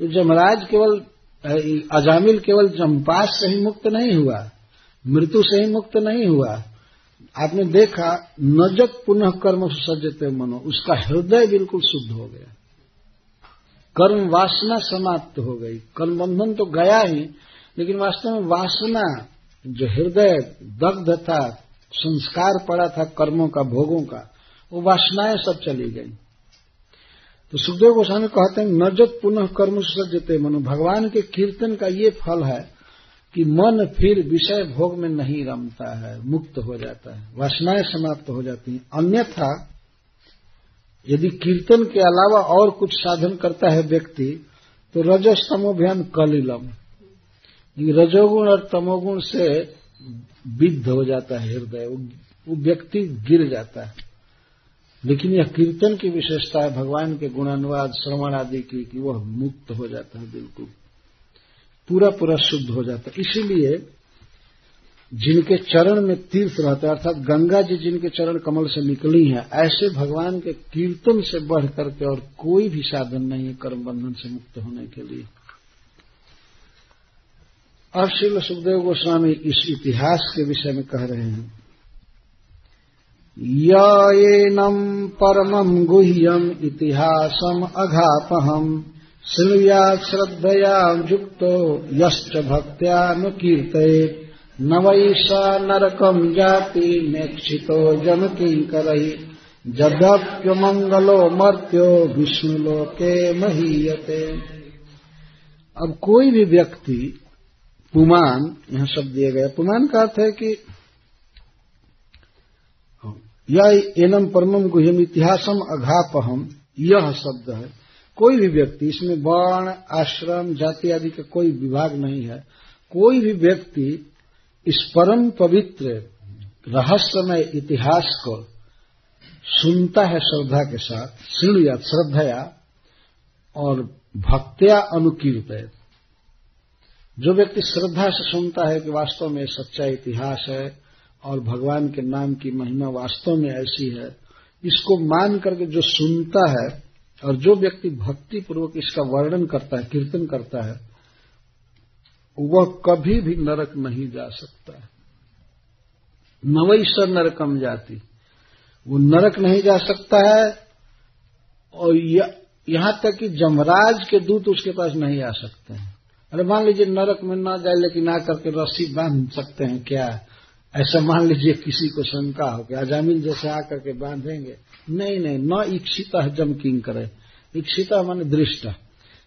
Speaker 1: तो जमराज केवल अजामिल केवल जमपास से ही मुक्त नहीं हुआ, मृत्यु से ही मुक्त नहीं हुआ। आपने देखा, नजक पुनः कर्म सज्जते मनो, उसका हृदय बिल्कुल शुद्ध हो गया। कर्म वासना समाप्त हो गई। कर्म बंधन तो गया ही, लेकिन वास्तव में वासना जो हृदय दग्ध था, संस्कार पड़ा था कर्मों का, भोगों का, वो वासनाएँ सब चली गई। तो सुखदेव गोस्वामी कहते हैं, नजत पुनः कर्म सज्जते मनो भगवान के कीर्तन का ये फल है कि मन फिर विषय भोग में नहीं रमता है, मुक्त हो जाता है। वासनाएँ समाप्त हो जाती हैं। अन्यथा यदि कीर्तन के अलावा और कुछ साधन करता है व्यक्ति तो रजस तमोभ्याम कलिलम रजोगुण और तमोगुण से विद्ध हो जाता है हृदय। वो व्यक्ति गिर जाता है। लेकिन यह कीर्तन की विशेषता है, भगवान के गुणानुवाद, श्रवण आदि की, कि वह मुक्त हो जाता है बिल्कुल। पूरा पूरा शुद्ध हो जाता है। इसीलिए जिनके चरण में तीर्थ रहते है, अर्थात गंगा जी जिनके चरण कमल से निकली हैं, ऐसे भगवान के कीर्तन से बढ़ करके और कोई भी साधन नहीं है कर्म बंधन से मुक्त होने के लिए। अब सुखदेव गोस्वामी इस इतिहास के विषय में कह रहे हैं। येनम् परमम् गुह्यम् इतिहासम अघापहम् श्रृणुयात् श्रद्धया युक्त, यश्च भक्त्यानुकीर्तये न वै स नरकम् जाति नेक्षितो जनकिङ्करैः जदप्यमङ्गलो मर्त्यो विष्णुलोके महीयते। अब कोई भी व्यक्ति, पुमान, यहाँ शब्द दिया गया पुमान का अर्थ है कि, यह एनम परमम गुहम इतिहासम अघापहम, यह शब्द है। कोई भी व्यक्ति, इसमें वर्ण आश्रम, जाति आदि का कोई विभाग नहीं है। कोई भी व्यक्ति इस परम पवित्र रहस्यमय इतिहास को सुनता है श्रद्धा के साथ, श्रृणुया, श्रद्धया और भक्त्या अनुकीर्त जो व्यक्ति श्रद्धा से सुनता है कि वास्तव में सच्चा इतिहास है और भगवान के नाम की महिमा वास्तव में ऐसी है, इसको मान करके जो सुनता है और जो व्यक्ति भक्ति पूर्वक इसका वर्णन करता है, कीर्तन करता है वह कभी भी नरक नहीं जा सकता। नवैश्वर नरकम जाती। वो नरक नहीं जा सकता है और यहाँ तक कि जमराज के दूत उसके पास नहीं आ सकते हैं। अरे मान लीजिए नरक में ना जाए, लेकिन आकर के रस्सी बाँध सकते हैं क्या? ऐसा मान लीजिए किसी को शंका हो कि अजामिल जैसे आकर के बांधेंगे। नहीं नहीं, न इच्छिता जम किंग करे इच्छिता मान दृष्ट।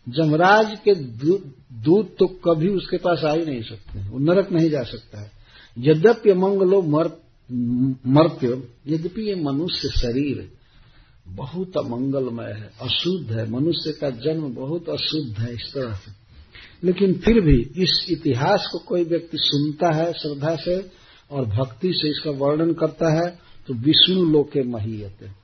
Speaker 1: जमराज के दूत तो कभी उसके पास आ ही नहीं सकते वो नरक नहीं जा सकता है। यद्यपि मंगलो मर, मर्त्य, यद्यपि ये मनुष्य शरीर बहुत अमंगलमय है, अशुद्ध है। मनुष्य का जन्म बहुत अशुद्ध है इस तरह से। लेकिन फिर भी इस इतिहास को कोई व्यक्ति सुनता है श्रद्धा से और भक्ति से इसका वर्णन करता है तो विष्णु लोके महीयते।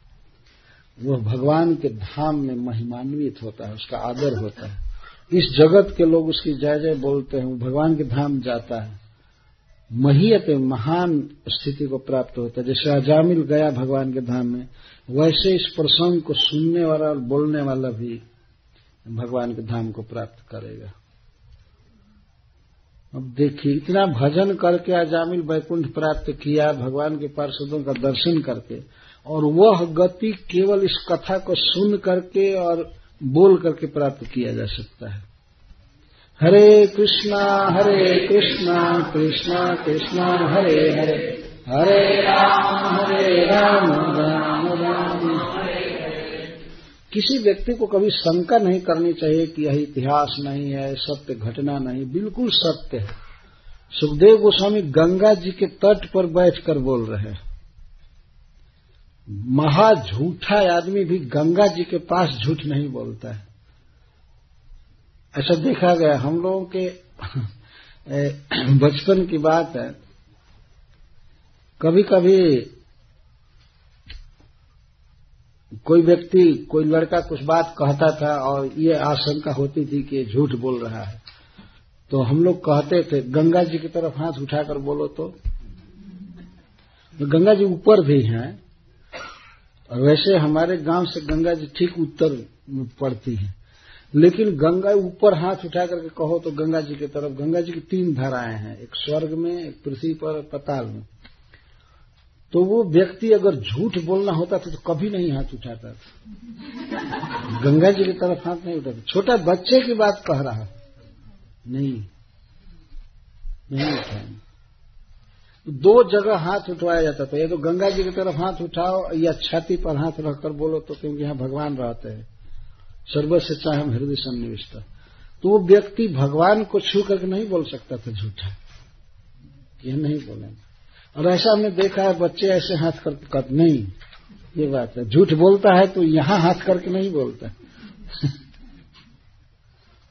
Speaker 1: वह भगवान के धाम में महिमान्वित होता है, उसका आदर होता है। इस जगत के लोग उसकी जय जय बोलते हैं, वो भगवान के धाम जाता है। महीयत महान स्थिति को प्राप्त होता है। जैसे अजामिल गया भगवान के धाम में, वैसे इस प्रसंग को सुनने वाला और बोलने वाला भी भगवान के धाम को प्राप्त करेगा। अब देखिए, इतना भजन करके अजामिल वैकुंठ प्राप्त किया, भगवान के पार्षदों का दर्शन करके और वह गति केवल इस कथा को सुन करके और बोल करके प्राप्त किया जा सकता है। हरे कृष्णा हरे कृष्णा कृष्णा कृष्णा, हरे हरे। हरे राम हरे राम राम राम किसी व्यक्ति को कभी शंका नहीं करनी चाहिए कि यह इतिहास नहीं है, सत्य घटना नहीं, बिल्कुल सत्य है। सुखदेव गोस्वामी गंगा जी के तट पर बैठकर बोल रहे हैं। महा झूठा आदमी भी गंगा जी के पास झूठ नहीं बोलता है। ऐसा देखा गया हम लोगों के बचपन की बात है। कभी कभी कोई व्यक्ति कोई लड़का कुछ बात कहता था और ये आशंका होती थी कि झूठ बोल रहा है। तो हम लोग कहते थे गंगा जी की तरफ़ हाथ उठाकर बोलो तो, तो गंगा जी ऊपर भी हैं और वैसे हमारे गाँव से गंगा जी ठीक उत्तर पड़ती है। लेकिन गंगा ऊपर हाथ उठा करके कहो तो गंगा जी की तरफ़, गंगा जी की तीन धाराएँ हैं, एक स्वर्ग में, एक पृथ्वी पर पताल में। तो वो व्यक्ति अगर झूठ बोलना होता था तो कभी नहीं हाथ उठाता था। गंगा जी की तरफ़ हाथ नहीं उठाता। छोटा बच्चे की बात कह रहा। नहीं नहीं उठाएँगे। दो जगह हाथ उठवाया जाता था। ये तो गंगा जी की तरफ़ हाथ उठाओ या छाती पर हाथ रखकर बोलो तो क्योंकि यहाँ भगवान रहते हैं। चाहे हम हृदय सन्निविष्ट। तो वो व्यक्ति भगवान को छू करके नहीं बोल सकता था झूठा। यह नहीं बोलेंगे। और ऐसा हमने देखा है, बच्चे ऐसे हाथ कर, नहीं। ये बात है। झूठ बोलता है तो यहाँ हाथ करके नहीं बोलता। (laughs)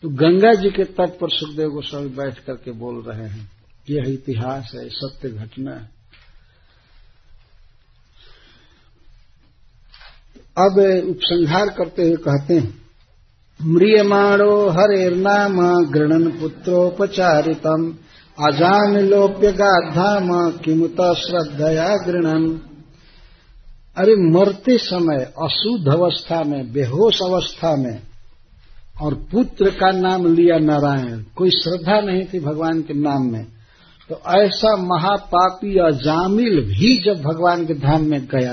Speaker 1: तो गंगा जी के तट पर सुखदेव गोस्वामी बैठ करके बोल रहे हैं। यह इतिहास है, सत्य घटना है। अब उपसंहार करते हुए कहते हैं, म्रियमाणो हरेर्नाम गृणन पुत्रोपचारितम अजामिलोप्य गाधाम किमुत श्रद्धया गृणन। अरे मरते समय, अशुद्ध अवस्था में, बेहोश अवस्था में, और पुत्र का नाम लिया नारायण। कोई श्रद्धा नहीं थी भगवान के नाम में। तो ऐसा महापापी और जामिल भी जब भगवान के धाम में गया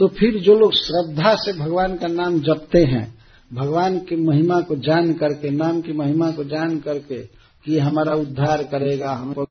Speaker 1: तो फिर जो लोग श्रद्धा से भगवान का नाम जपते हैं, भगवान की महिमा को जान करके, नाम की महिमा को जान करके कि हमारा उद्धार करेगा, हमको